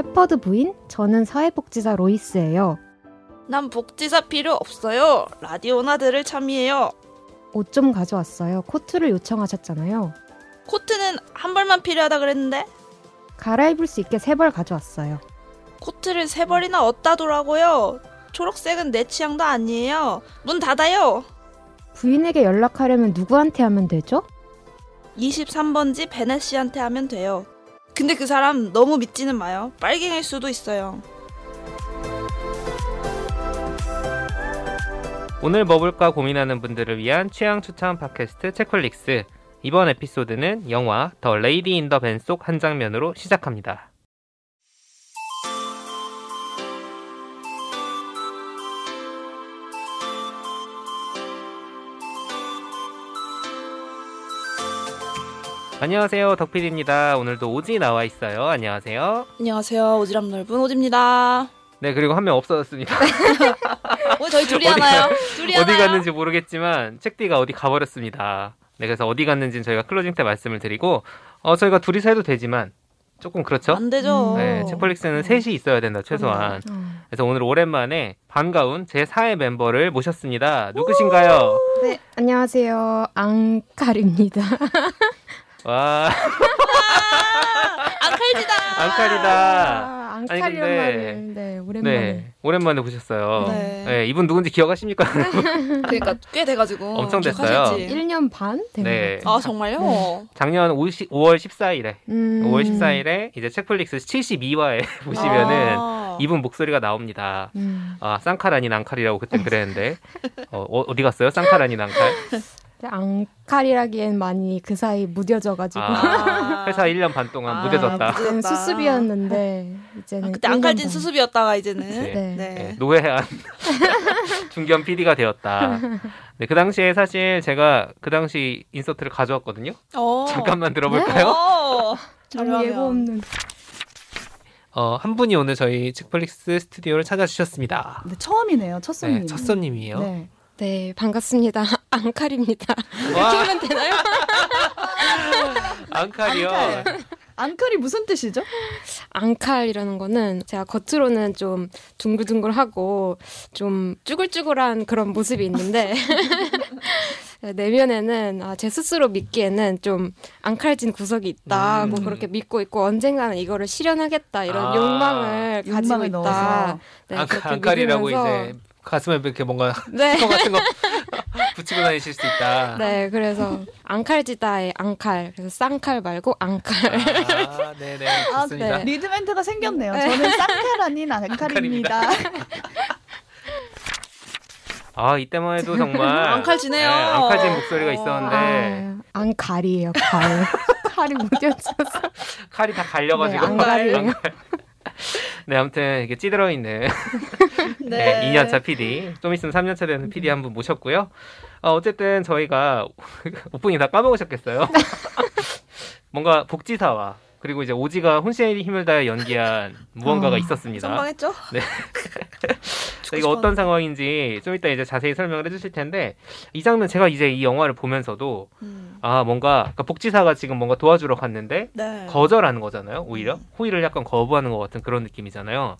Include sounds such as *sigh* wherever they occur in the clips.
셰퍼드 부인, 저는 사회복지사 로이스예요. 난 복지사 필요 없어요. 라디오나 들을 참여해요. 옷 좀 가져왔어요. 코트를 요청하셨잖아요. 코트는 한 벌만 필요하다 그랬는데 갈아입을 수 있게 세 벌 가져왔어요. 코트를 세 벌이나 얻다 두라고요. 초록색은 내 취향도 아니에요. 문 닫아요. 부인에게 연락하려면 누구한테 하면 되죠? 23번지 베네 씨한테 하면 돼요. 근데 그 사람 너무 믿지는 마요. 빨갱일 수도 있어요. 오늘 뭐 볼까 고민하는 분들을 위한 취향 추천 팟캐스트 체컬릭스. 이번 에피소드는 영화 더 레이디 인더밴속한 장면으로 시작합니다. 안녕하세요 덕필입니다. 오늘도 오지 나와 있어요. 안녕하세요. 안녕하세요. 오지랖 넓은 오지입니다. 네 그리고 한 명 없어졌습니다. 오늘 *laughs* 저희 둘이 하나요? 둘이 어디 하나요? 갔는지 모르겠지만 책디가 어디 가버렸습니다. 네, 그래서 어디 갔는지는 저희가 클로징 때 말씀을 드리고 어 저희가 둘이서 해도 되지만 조금 그렇죠. 안 되죠. 네, 책플릭스는 셋이 있어야 된다 최소한. 어. 그래서 오늘 오랜만에 반가운 제 4의 멤버를 모셨습니다. 누구신가요? 네, 안녕하세요. 앙칼입니다. *laughs* 와, 앙칼지다. 앙칼이다. 아, 아니, 앙칼이란 말을 네, 오랜만에. 네, 오랜만에 보셨어요. 네. 네, 이분 누군지 기억하십니까? *laughs* 그러니까 꽤 돼가지고 엄청 됐어요. 기억하실지. 1년 반 된 네. 아 정말요? 네. 작년 50, 5월 14일에 음. 5월 14일에 이제 책플릭스 72화에 *laughs* 보시면은 아. 이분 목소리가 나옵니다. 음. 아, 쌍칼 아닌 앙칼이라고 그땐 그랬는데 어, 어, 어디 갔어요? 쌍칼 아닌 앙칼? *laughs* 앙칼이라기엔 많이 그 사이 무뎌져가지고 아, *laughs* 회사 1년 반 동안 아, 무뎌졌다. 무뎌- 그때는 수습이었는데 이제는 아, 그때 1년 앙칼진 반. 수습이었다가 이제는 그치. 네. 네. 네, 노회한 *laughs* 중견 PD가 되었다. 네, 그 당시에 사실 제가 그 당시 인서트를 가져왔거든요. 어. 잠깐만 들어볼까요? 어. *laughs* 너무 예고 없는. 어, 한 분이 오늘 저희 책플릭스 스튜디오를 찾아주셨습니다. 네, 처음이네요. 첫 손님. 네, 첫 손님이에요. 네. 네, 반갑습니다. *laughs* 앙칼입니다. 와, 하면 되나요? *laughs* 앙칼이요. 앙칼. 앙칼이 무슨 뜻이죠? 앙칼이라는 거는 제가 겉으로는 좀 둥글둥글하고 좀 쭈글쭈글한 그런 모습이 있는데 *laughs* 내면에는 아, 제 스스로 믿기에는 좀 앙칼진 구석이 있다고 음. 그렇게 믿고 있고 언젠가는 이거를 실현하겠다 이런 아. 욕망을 가지고 욕망을 있다. 넣어서. 네, 앙, 앙칼이라고 믿으면서 이제 가슴에 이렇게 뭔가 *laughs* 네. 스티커 *laughs* 같은 거 *laughs* 붙이고 다니실 수 있다. 네, 그래서 앙칼지다의 앙칼. 그래서 쌍칼 말고 앙칼. 아, 네네. 아, 좋습니다. 네. 리드멘트가 생겼네요. 네. 저는 쌍칼 아닌 앙칼입니다. 아, 이때만 해도 정말. 앙칼지네요. 네, 앙칼진 목소리가 있었는데, 아, 앙칼이에요, 칼. 칼이 무뎌져서. 칼이 다 갈려가지고. 네, 앙칼이에요. 앙칼. 네, 아무튼 이게 찌들어 있는 *laughs* 네. 네, 2년차 PD, 좀 있으면 3년차 되는 PD 한 분 모셨고요. 어, 어쨌든 저희가 *laughs* 오프닝 다 까먹으셨겠어요. *laughs* 뭔가 복지사와 그리고 이제 오지가 혼신의 힘을 다해 연기한 *laughs* 무언가가 어, 있었습니다. 선방했죠? 네. *laughs* 이거 어떤. 상황인지 좀 이따 이제 자세히 설명을 해주실 텐데 이 장면 제가 이제 이 영화를 보면서도 음. 아 뭔가 그러니까 복지사가 지금 뭔가 도와주러 갔는데 네. 거절하는 거잖아요. 오히려 음. 호의를 약간 거부하는 것 같은 그런 느낌이잖아요.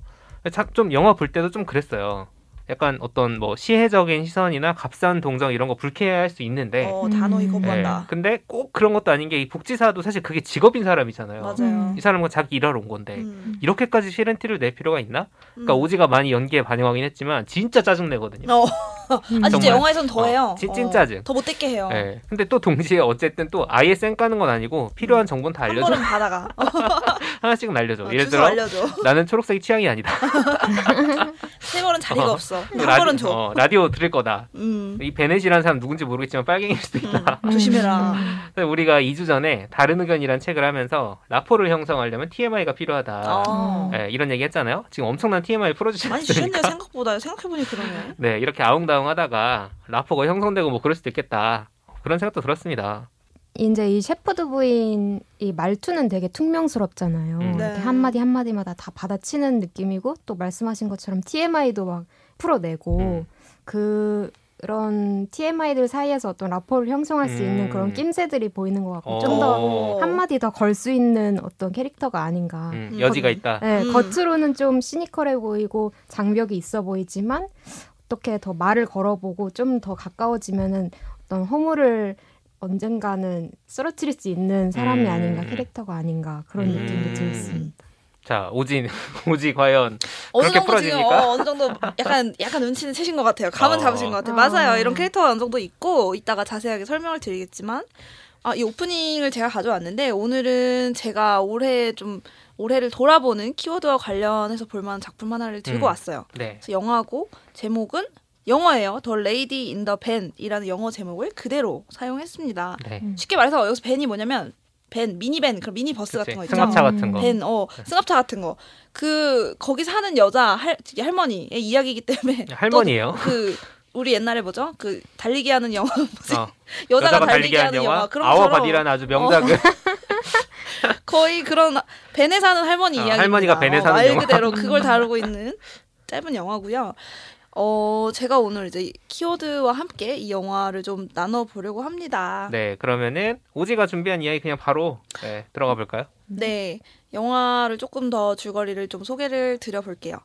자- 좀 영화 볼 때도 좀 그랬어요. 약간 어떤 뭐 시혜적인 시선이나 값싼 동정 이런 거 불쾌할 수 있는데 어, 단호히 음. 거부한다. 예, 근데 꼭 그런 것도 아닌 게 이 복지사도 사실 그게 직업인 사람이잖아요. 맞아요. 음. 이 사람은 자기 일하러 온 건데 음. 이렇게까지 실은 티를 낼 필요가 있나? 그러니까 음. 오지가 많이 연기에 반영하긴 했지만 진짜 짜증 내거든요. 어. 아 진짜 정말. 영화에선 더해요. 어, 찐- 찐 짜증. 더 못됐게 해요. 예. 근데 또 동시에 어쨌든 또 아예 쌩 까는 건 아니고 필요한 정보는 다한 알려줘. 번은 받아가. *laughs* 어, 하나씩 날려줘. 예를 주소 들어 알려줘. 나는 초록색이 취향이 아니다. *laughs* 세 번은 자리가 어. 없어. 한 라디- 번은 줘. 어, 라디오 들을 거다. 음. 이 베넷이라는 사람 누군지 모르겠지만 빨갱이일 수도 있다. 음. 조심해라. *laughs* 그래서 우리가 2주 전에 다른 의견이란 책을 하면서 라포를 형성하려면 TMI가 필요하다. 어. 예, 이런 얘기 했잖아요. 지금 엄청난 TMI 많이 풀어주셨으니까. 주셨네요 생각보다. 생각해보니 그러네. 네, 이렇게 아웅다 웅하다가 라포가 형성되고 뭐 그럴 수도 있겠다. 그런 생각도 들었습니다. 이제 이 셰퍼드 부인 이 말투는 되게 퉁명스럽잖아요. 음. 네. 이렇게 한마디 한 마디마다 다 받아치는 느낌이고 또 말씀하신 것처럼 TMI도 막 풀어내고 음. 그 그런 TMI들 사이에서 어떤 라포를 형성할 수 있는 음. 그런 낌새들이 보이는 것 같고 어. 좀더 어. 한마디 더 걸 수 있는 어떤 캐릭터가 아닌가. 음, 음. 여지가 있다. 네, 음. 겉으로는 좀 시니컬해 보이고 장벽이 있어 보이지만 어떻게 더 말을 걸어보고 좀 더 가까워지면은 어떤 허물을 언젠가는 쓰러뜨릴 수 있는 사람이 음. 아닌가 캐릭터가 아닌가 그런 음. 느낌이 들었습니다. 자, 오진 *laughs* 오지 과연 어느 정도 지금 풀어지니까? 어, 어느 정도 약간 약간 눈치는 채신 것 같아요. 감은 어. 잡으신 것 같아요. 어. 맞아요. 이런 캐릭터가 어느 정도 있고 이따가 자세하게 설명을 드리겠지만 아, 이 오프닝을 제가 가져왔는데 오늘은 제가 올해 좀 올해를 돌아보는 키워드와 관련해서 볼만한 작품 하나를 들고 음. 왔어요. 네. 그래서 영화고 제목은 영어예요. The Lady in the Van이라는 영어 제목을 그대로 사용했습니다. 네. 음. 쉽게 말해서 여기서 밴이 뭐냐면 밴 미니밴 그런 미니 버스 그치. 같은 거 있죠. 승합차 음. 같은 거. 밴, 어, 승합차 같은 거. 그, 거기 사는 여자, 할, 할머니의 이야기이기 때문에. *laughs* 할머니예요? 또 그, 우리 옛날에 뭐죠? 그, 달리기 하는 영화. 뭐지? 어, *laughs* 여자가, 달리기, 하는 영화. 그런 아워 것처럼 Body라는 아주 명작을 *laughs* *laughs* 거의 그런, 밴에 사는 할머니 어, 이야기. 할머니가 밴에 사는 말 영화. 그대로 그걸 *laughs* 다루고 있는 짧은 영화고요. 어, 제가 오늘 이제 키워드와 함께 이 영화를 좀 나눠 보려고 합니다. 네, 그러면은 오지가 준비한 이야기 그냥 바로 네, 들어가 볼까요? 네, 영화를 조금 더 줄거리를 좀 소개를 드려 볼게요.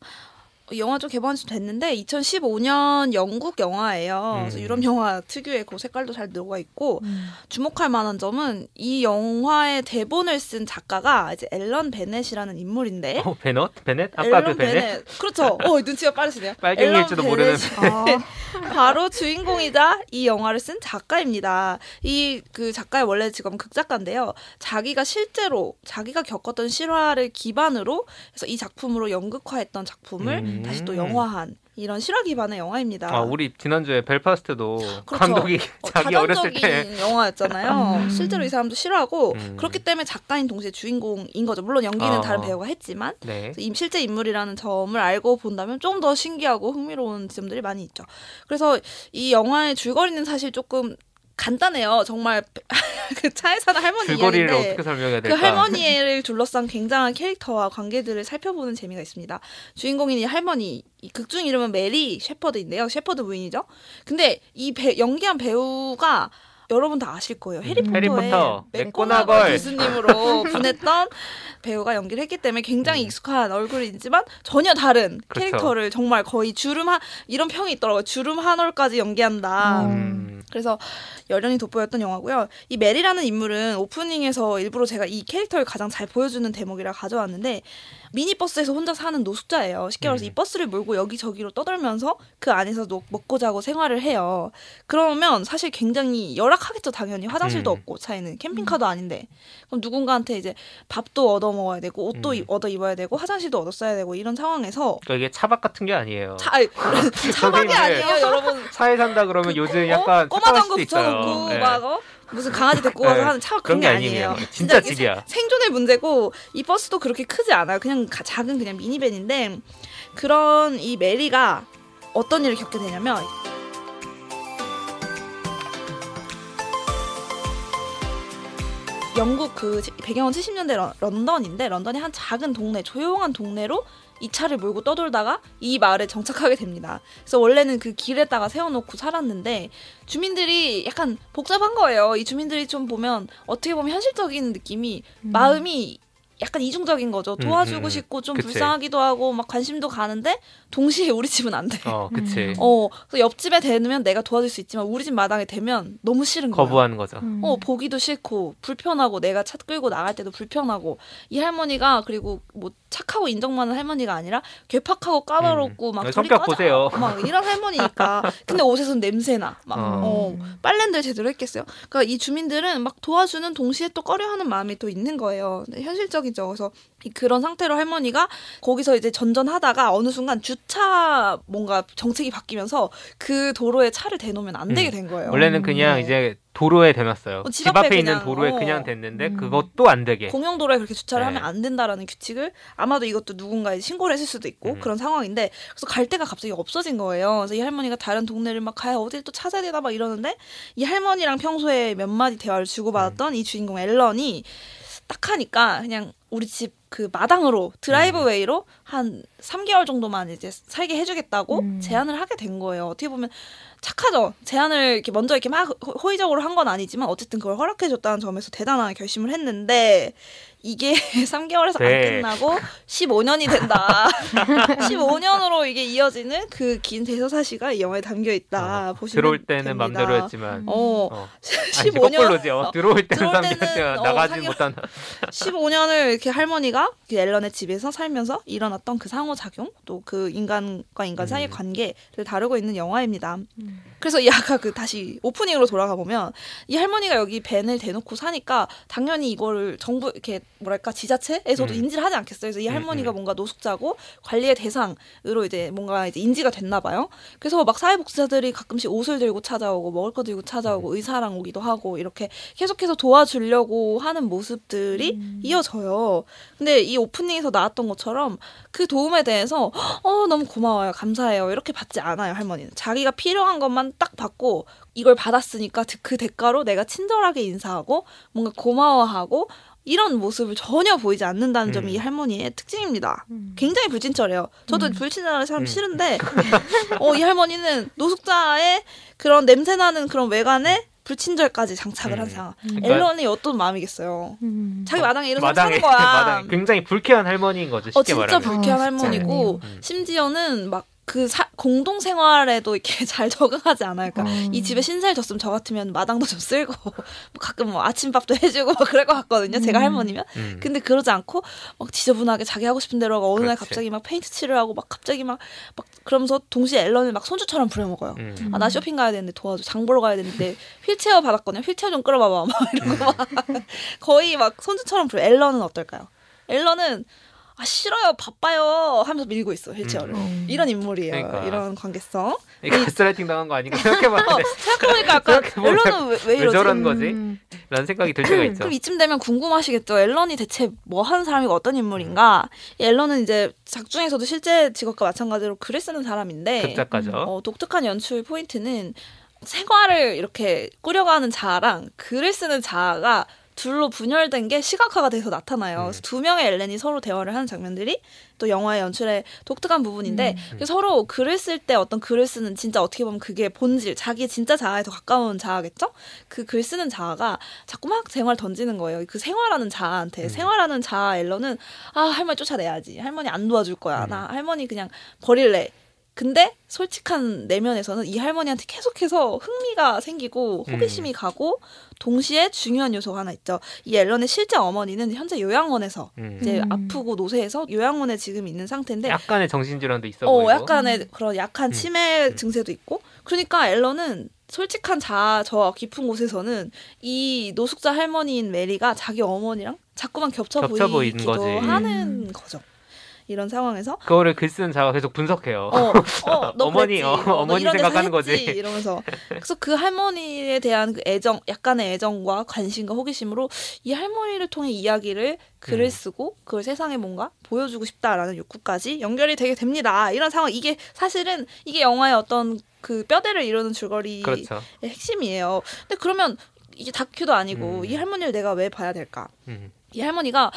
어, 영화 좀 개봉한 지 됐는데 2015년 영국 영화예요. 그래서 음. 유럽 영화 특유의 그 색깔도 잘 들어가 있고 음. 주목할 만한 점은 이 영화의 대본을 쓴 작가가 이제 앨런 베넷이라는 인물인데 어, 베넷? 베넷? 아까 그 베넷? 그렇죠. *laughs* 어, 눈치가 빠르시네요. 빨갱이일지도 앨런 모르는 베넷이 *laughs* 바로 주인공이자 이 영화를 쓴 작가입니다. 이 그 작가의 원래 직업은 극작가인데요. 자기가 실제로 자기가 겪었던 실화를 기반으로 해서 이 작품으로 연극화했던 작품을 음. 다시 또 영화한 이런 실화 기반의 영화입니다. 아, 우리 지난주에 벨파스트도 *laughs* 그렇죠. 감독이 어, *laughs* 자기 어렸을 때 영화였잖아요. 음. 실제로 이 사람도 싫어하고 음. 그렇기 때문에 작가인 동시에 주인공인 거죠. 물론 연기는 어. 다른 배우가 했지만 네. 실제 인물이라는 점을 알고 본다면 좀 더 신기하고 흥미로운 지점들이 많이 있죠. 그래서 이 영화의 줄거리는 사실 조금 간단해요. 정말 *laughs* 그 차에 사는 할머니 줄거리를 이야기인데 어떻게 설명해야 그 될까? 할머니를 둘러싼 굉장한 캐릭터와 관계들을 살펴보는 재미가 있습니다. 주인공인 이 할머니, 이 극중 이름은 메리 셰퍼드인데요. 셰퍼드 부인이죠. 근데 이 배, 연기한 배우가 여러분 다 아실 거예요. 해리포터의 해리포터, 맥고나걸 맥고나걸. 교수님으로 분했던 배우가 연기를 했기 때문에 굉장히 음. 익숙한 얼굴이지만 전혀 다른 그렇죠. 캐릭터를 정말 거의 주름 한 이런 평이 있더라고요. 주름 한 올까지 연기한다. 음. 그래서 열연이 돋보였던 영화고요. 이 메리라는 인물은 오프닝에서 일부러 제가 이 캐릭터를 가장 잘 보여주는 대목이라 가져왔는데 미니버스에서 혼자 사는 노숙자예요. 쉽게 말해서 음. 이 버스를 몰고 여기저기로 떠돌면서 그 안에서 노- 먹고 자고 생활을 해요. 그러면 사실 굉장히 열악하겠죠, 당연히. 화장실도 음. 없고 차에는 캠핑카도 아닌데. 그럼 누군가한테 이제 밥도 얻어 먹어야 되고 옷도 음. 이- 얻어 입어야 되고 화장실도 얻어 써야 되고 이런 상황에서 그러니까 이게 차박 같은 게 아니에요. 차, 아니, *laughs* 차박이 아니에요, 여러분. 차에 산다 그러면 요즘 약간 어? 꼬마 장구 수도 있어요. 붙여놓고 네. 막 어? 무슨 강아지 데리고 가서 네. 하는 차 그런 그런 게 게 아니에요. 진짜 이게 집이야. 생존의 문제고 이 버스도 그렇게 크지 않아요. 그냥 가- 작은 그냥 미니밴인데 그런 이 메리가 어떤 일을 겪게 되냐면 영국 그 지- 배경은 70년대 런, 런던인데 런던의 한 작은 동네 조용한 동네로 이 차를 몰고 떠돌다가 이 마을에 정착하게 됩니다. 그래서 원래는 그 길에다가 세워놓고 살았는데 주민들이 약간 복잡한 거예요. 이 주민들이 좀 보면 어떻게 보면 현실적인 느낌이 마음이 약간 이중적인 거죠. 음, 도와주고 음, 싶고 좀 그치. 불쌍하기도 하고 막 관심도 가는데 동시에 우리 집은 안 돼. 어, 그치. 어, 그래서 옆집에 대면 내가 도와줄 수 있지만 우리 집 마당에 대면 너무 싫은 거예요. 거부하는 거죠. 음. 어 보기도 싫고 불편하고 내가 차 끌고 나갈 때도 불편하고 이 할머니가 그리고 뭐 착하고 인정 많은 할머니가 아니라 괴팍하고 까다롭고 음. 막 성격. 보세요. 막 이런 할머니니까 *laughs* 근데 옷에선 냄새나 막 어. 어. 빨래인들 제대로 했겠어요. 그러니까 이 주민들은 막 도와주는 동시에 또 꺼려하는 마음이 또 있는 거예요. 근데 현실적 이죠. 그래서 이 그런 상태로 할머니가 거기서 이제 전전하다가 어느 순간 주차 뭔가 정책이 바뀌면서 그 도로에 차를 대놓으면 안 되게 음. 된 거예요. 원래는 그냥 어. 이제 도로에 대놨어요. 어, 집집 앞에 앞에 있는 도로에 어. 그냥 됐는데 음. 그것도 안 되게. 공영 도로에 그렇게 주차를 네. 하면 안 된다라는 규칙을 아마도 이것도 누군가 이제 신고를 했을 수도 있고 음. 그런 상황인데 그래서 갈 데가 갑자기 없어진 거예요. 그래서 이 할머니가 다른 동네를 막 가야 어딜 또 찾아야 되나 막 이러는데 이 할머니랑 평소에 몇 마디 대화를 주고받았던 이 주인공 앨런이 딱 하니까 그냥 우리 집 그 마당으로 드라이브웨이로 한 3개월 정도만 이제 살게 해주겠다고 음. 제안을 하게 된 거예요. 어떻게 보면 착하죠. 제안을 이렇게 먼저 이렇게 막 호- 호의적으로 한 건 아니지만 어쨌든 그걸 허락해줬다는 점에서 대단한 결심을 했는데 이게 *laughs* 3개월에서 네. 안 끝나고 15년이 된다. *laughs* 15년으로 이게 이어지는 그 긴 대서사시가 이 영화에 담겨 있다. 어, 보시면 들어올 때는 됩니다. 맘대로 했지만 어, 어. *laughs* 아니, 15년 거꾸로죠. 어, 들어올 때는 들어올 때는, 어, 나가지 못한 15년을 이렇게 할머니가 그 앨런의 집에서 살면서 일어났던 그 상호작용 또 그 인간과 인간 사이의 음. 관계를 다루고 있는 영화입니다. 그래서 이 아까 그 다시 오프닝으로 돌아가 보면 이 할머니가 여기 벤을 대놓고 사니까 당연히 이거를 정부 이렇게 뭐랄까 지자체에서도 음. 인지를 하지 않겠어요. 그래서 이 음, 할머니가 음. 뭔가 노숙자고 관리의 대상으로 이제 뭔가 이제 인지가 됐나 봐요. 그래서 막 사회복지사들이 가끔씩 옷을 들고 찾아오고 먹을 거 들고 음. 찾아오고 의사랑 오기도 하고 이렇게 계속해서 도와주려고 하는 모습들이 이어져요. 근데 이 오프닝에서 나왔던 것처럼 그 도움에 대해서 어 너무 고마워요 감사해요 이렇게 받지 않아요 할머니는 자기가 필요한 것만 딱 받고 이걸 받았으니까 그- 그 대가로 내가 친절하게 인사하고 뭔가 고마워하고 이런 모습을 전혀 보이지 않는다는 점이 음. 이 할머니의 특징입니다. 음. 굉장히 불친절해요. 저도 음. 불친절한 사람 음. 싫은데, *laughs* 어, 이 할머니는 노숙자의 그런 냄새나는 그런 외관에 불친절까지 장착을 한 음. 상황. 그러니까 앨런이 어떤 마음이겠어요. 음. 자기 마당에 이런 사람 마당에 사는 거야. 마당에 굉장히 불쾌한 할머니인 거죠. 쉽게 어, 진짜 말하면. 불쾌한 아, 할머니고. 음. 심지어는 막 그 공동 생활에도 이렇게 *laughs* 잘 적응하지 않아요. 그러니까 어. 이 집에 신세를 졌으면 저 같으면 마당도 좀 쓸고 뭐 가끔 뭐 아침밥도 해주고 막 그럴 것 같거든요. 제가 음. 할머니면. 음. 근데 그러지 않고 막 지저분하게 자기 하고 싶은 대로 하고 어느 날 그렇지. 갑자기 막 페인트 칠을 하고 막 갑자기 막, 막 그러면서 동시에 앨런을 막 손주처럼 부려먹어요. 음. 아, 나 쇼핑 가야 되는데 도와줘. 장 보러 가야 되는데 휠체어 받았거든요. 휠체어 좀 끌어봐봐. *laughs* 막 이러고 막 *laughs* 거의 막 손주처럼 부려. 앨런은 어떨까요? 앨런은 아 싫어요. 바빠요. 하면서 밀고 있어 휠체어를. 음. 이런 인물이에요. 그러니까. 이런 관계성. 이거 가스라이팅 당한 거 아닌가 생각해봤는데 생각해보니까 약간 *laughs* 생각해보면 앨런은 왜, 왜왜 이러지? 저런 거지? 음. 라는 생각이 들 때가 있죠. 그럼 이쯤 되면 궁금하시겠죠. 앨런이 대체 뭐 하는 사람이고 어떤 인물인가? 이 앨런은 이제 작중에서도 실제 직업과 마찬가지로 글을 쓰는 사람인데 급작가죠. 어, 독특한 연출 포인트는 생활을 이렇게 꾸려가는 자아랑 글을 쓰는 자아가 둘로 분열된 게 시각화가 돼서 나타나요. 음. 그래서 두 명의 엘렌이 서로 대화를 하는 장면들이 또 영화의 연출의 독특한 부분인데 음. 그래서 서로 글을 쓸 때 어떤 글을 쓰는 진짜 어떻게 보면 그게 본질, 자기 진짜 자아에 더 가까운 자아겠죠? 그 글 쓰는 자아가 자꾸 막 생활 던지는 거예요. 그 생활하는 자아한테 음. 생활하는 자아 앨런은 아 할머니 쫓아내야지. 할머니 안 도와줄 거야. 음. 나 할머니 그냥 버릴래. 근데 솔직한 내면에서는 이 할머니한테 계속해서 흥미가 생기고 호기심이 가고 동시에 중요한 요소가 하나 있죠. 이 앨런의 실제 어머니는 현재 요양원에서 음. 이제 음. 아프고 노쇠해서 요양원에 지금 있는 상태인데 약간의 정신질환도 있어 어, 보이고. 약간의 그런 약한 음. 치매 음. 증세도 있고. 그러니까 앨런은 솔직한 자아 저 깊은 곳에서는 이 노숙자 할머니인 메리가 자기 어머니랑 자꾸만 겹쳐, 겹쳐 보이는 보이기도 거지. 하는 거죠. 이런 상황에서 그거를 글 쓰는 자가 계속 분석해요. 어, 어, 너 *laughs* 어머니. 어, 너 어머니 생각하는 거지. *laughs* 이러면서 그래서 그 할머니에 대한 그 애정, 약간의 애정과 관심과 호기심으로 이 할머니를 통해 이야기를 글을 음. 쓰고 그걸 세상에 뭔가 보여주고 싶다라는 욕구까지 연결이 되게 됩니다. 이런 상황 이게 사실은 이게 영화의 어떤 그 뼈대를 이루는 줄거리의 그렇죠. 핵심이에요. 근데 그러면 이게 다큐도 아니고 음. 이 할머니를 내가 왜 봐야 될까? 음. 이 할머니가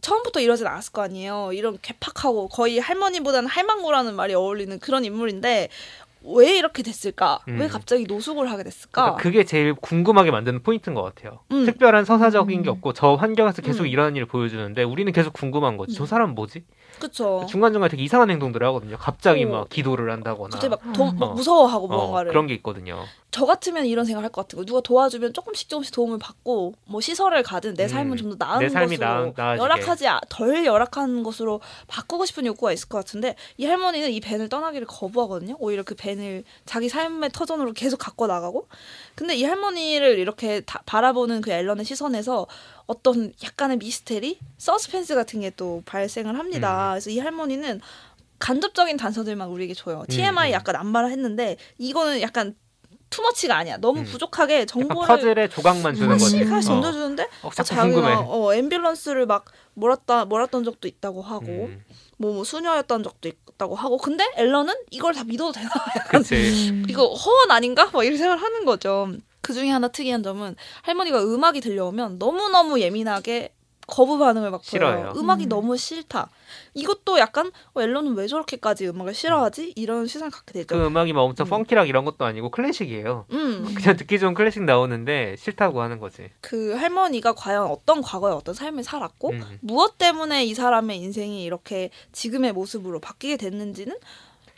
처음부터 이러진 않았을 거 아니에요. 이런 괴팍하고 거의 할머니보다는 할망구라는 말이 어울리는 그런 인물인데 왜 이렇게 됐을까? 음. 왜 갑자기 노숙을 하게 됐을까? 그러니까 그게 제일 궁금하게 만드는 포인트인 것 같아요. 음. 특별한 서사적인 음. 게 없고 저 환경에서 계속 음. 일어나는 일을 보여주는데 우리는 계속 궁금한 거지. 저 음. 사람 뭐지? 그쵸. 중간 중간 되게 이상한 행동들을 하거든요. 갑자기 어. 막 기도를 한다거나 갑자기 막, 도, 막 어. 무서워하고 어, 무언가를. 그런 게 있거든요. 저 같으면 이런 생각 할것 같은 거. 누가 도와주면 조금씩 조금씩 도움을 받고 뭐 시설을 가든 내 음. 삶은 좀더 나은 내 삶이 것으로 나아지게. 열악하지 아- 덜 열악한 것으로 바꾸고 싶은 욕구가 있을 것 같은데 이 할머니는 이 벤을 떠나기를 거부하거든요. 오히려 그 벤을 자기 삶의 터전으로 계속 갖고 나가고. 근데 이 할머니를 이렇게 다- 바라보는 그 앨런의 시선에서 어떤 약간의 미스테리, 서스펜스 같은 게 또 발생을 합니다. 음. 그래서 이 할머니는 간접적인 단서들만 우리에게 줘요. 음, TMI 음. 약간 안말을 했는데 이거는 약간 투머치가 아니야. 너무 음. 부족하게 정보를 퍼즐의 조각만 주는 거지. 하나씩 어. 어, 어, 자꾸 자기가. 어, 앰뷸런스를 막 몰았다 몰았던 적도 있다고 하고 음, 뭐, 뭐 수녀였던 적도 있다고 하고 근데 앨런은 이걸 다 믿어도 되나 *laughs* 약간. *laughs* 이거 허언 아닌가? 막 이런 생각을 하는 거죠. 그 중에 하나 특이한 점은 할머니가 음악이 들려오면 너무 너무 예민하게 거부 반응을 막 싫어해요. 보여요. 음악이 음. 너무 싫다. 이것도 약간 어, 앨런은 왜 저렇게까지 음악을 싫어하지? 이런 시선을 갖게 되죠. 그 음악이 막 엄청 음. 펑키락 이런 것도 아니고 클래식이에요. 음, *laughs* 그냥 듣기 좋은 클래식 나오는데 싫다고 하는 거지. 그 할머니가 과연 어떤 과거에 어떤 삶을 살았고 음. 무엇 때문에 이 사람의 인생이 이렇게 지금의 모습으로 바뀌게 됐는지는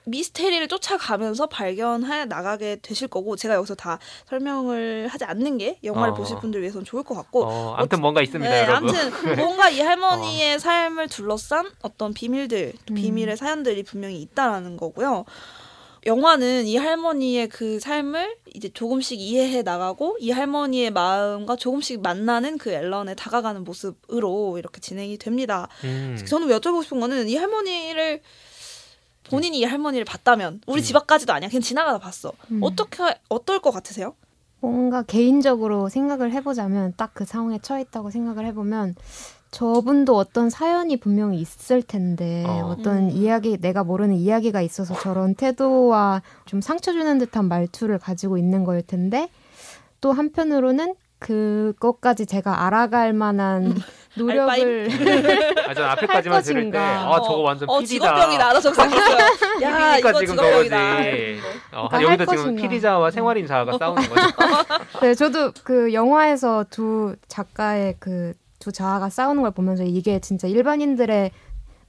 미스테리를 쫓아가면서 발견해 나가게 되실 거고 제가 여기서 다 설명을 하지 않는 게 영화를 어. 보실 분들 위해서는 좋을 것 같고 어, 아무튼 뭔가 있습니다, 네, 여러분. 아무튼 뭔가 이 할머니의 삶을 둘러싼 어떤 비밀들, 음. 비밀의 사연들이 분명히 있다라는 거고요. 영화는 이 할머니의 그 삶을 이제 조금씩 이해해 나가고 이 할머니의 마음과 조금씩 만나는 그 앨런의 다가가는 모습으로 이렇게 진행이 됩니다. 음. 저는 여쭤보고 싶은 거는 이 할머니를 본인이 이 할머니를 봤다면 우리 음. 집 앞까지도 아니야 그냥 지나가다 봤어 음. 어떻게 어떨 것 같으세요? 뭔가 개인적으로 생각을 해보자면 딱 그 상황에 처해 있다고 생각을 해보면 저분도 어떤 사연이 분명히 있을 텐데 어. 어. 떤 음. 이야기 내가 모르는 이야기가 있어서 저런 태도와 좀 상처 주는 듯한 말투를 가지고 있는 거일 텐데 또 한편으로는 그것까지 제가 알아갈 만한 노력을 *laughs* 아, 전 앞에까지만 들을 때, 것인가. 아, 저거 완전 어, PD다. 직업병이다 알아 적상했어요 야 *laughs* 이거 지금 저거지. 어, 그러니까 여기도 할 지금 것인가. 피디자와 생활인 자아가 싸우는 거죠. *laughs* 네, 저도 그 영화에서 두 작가의 그 두 자아가 싸우는 걸 보면서 이게 진짜 일반인들의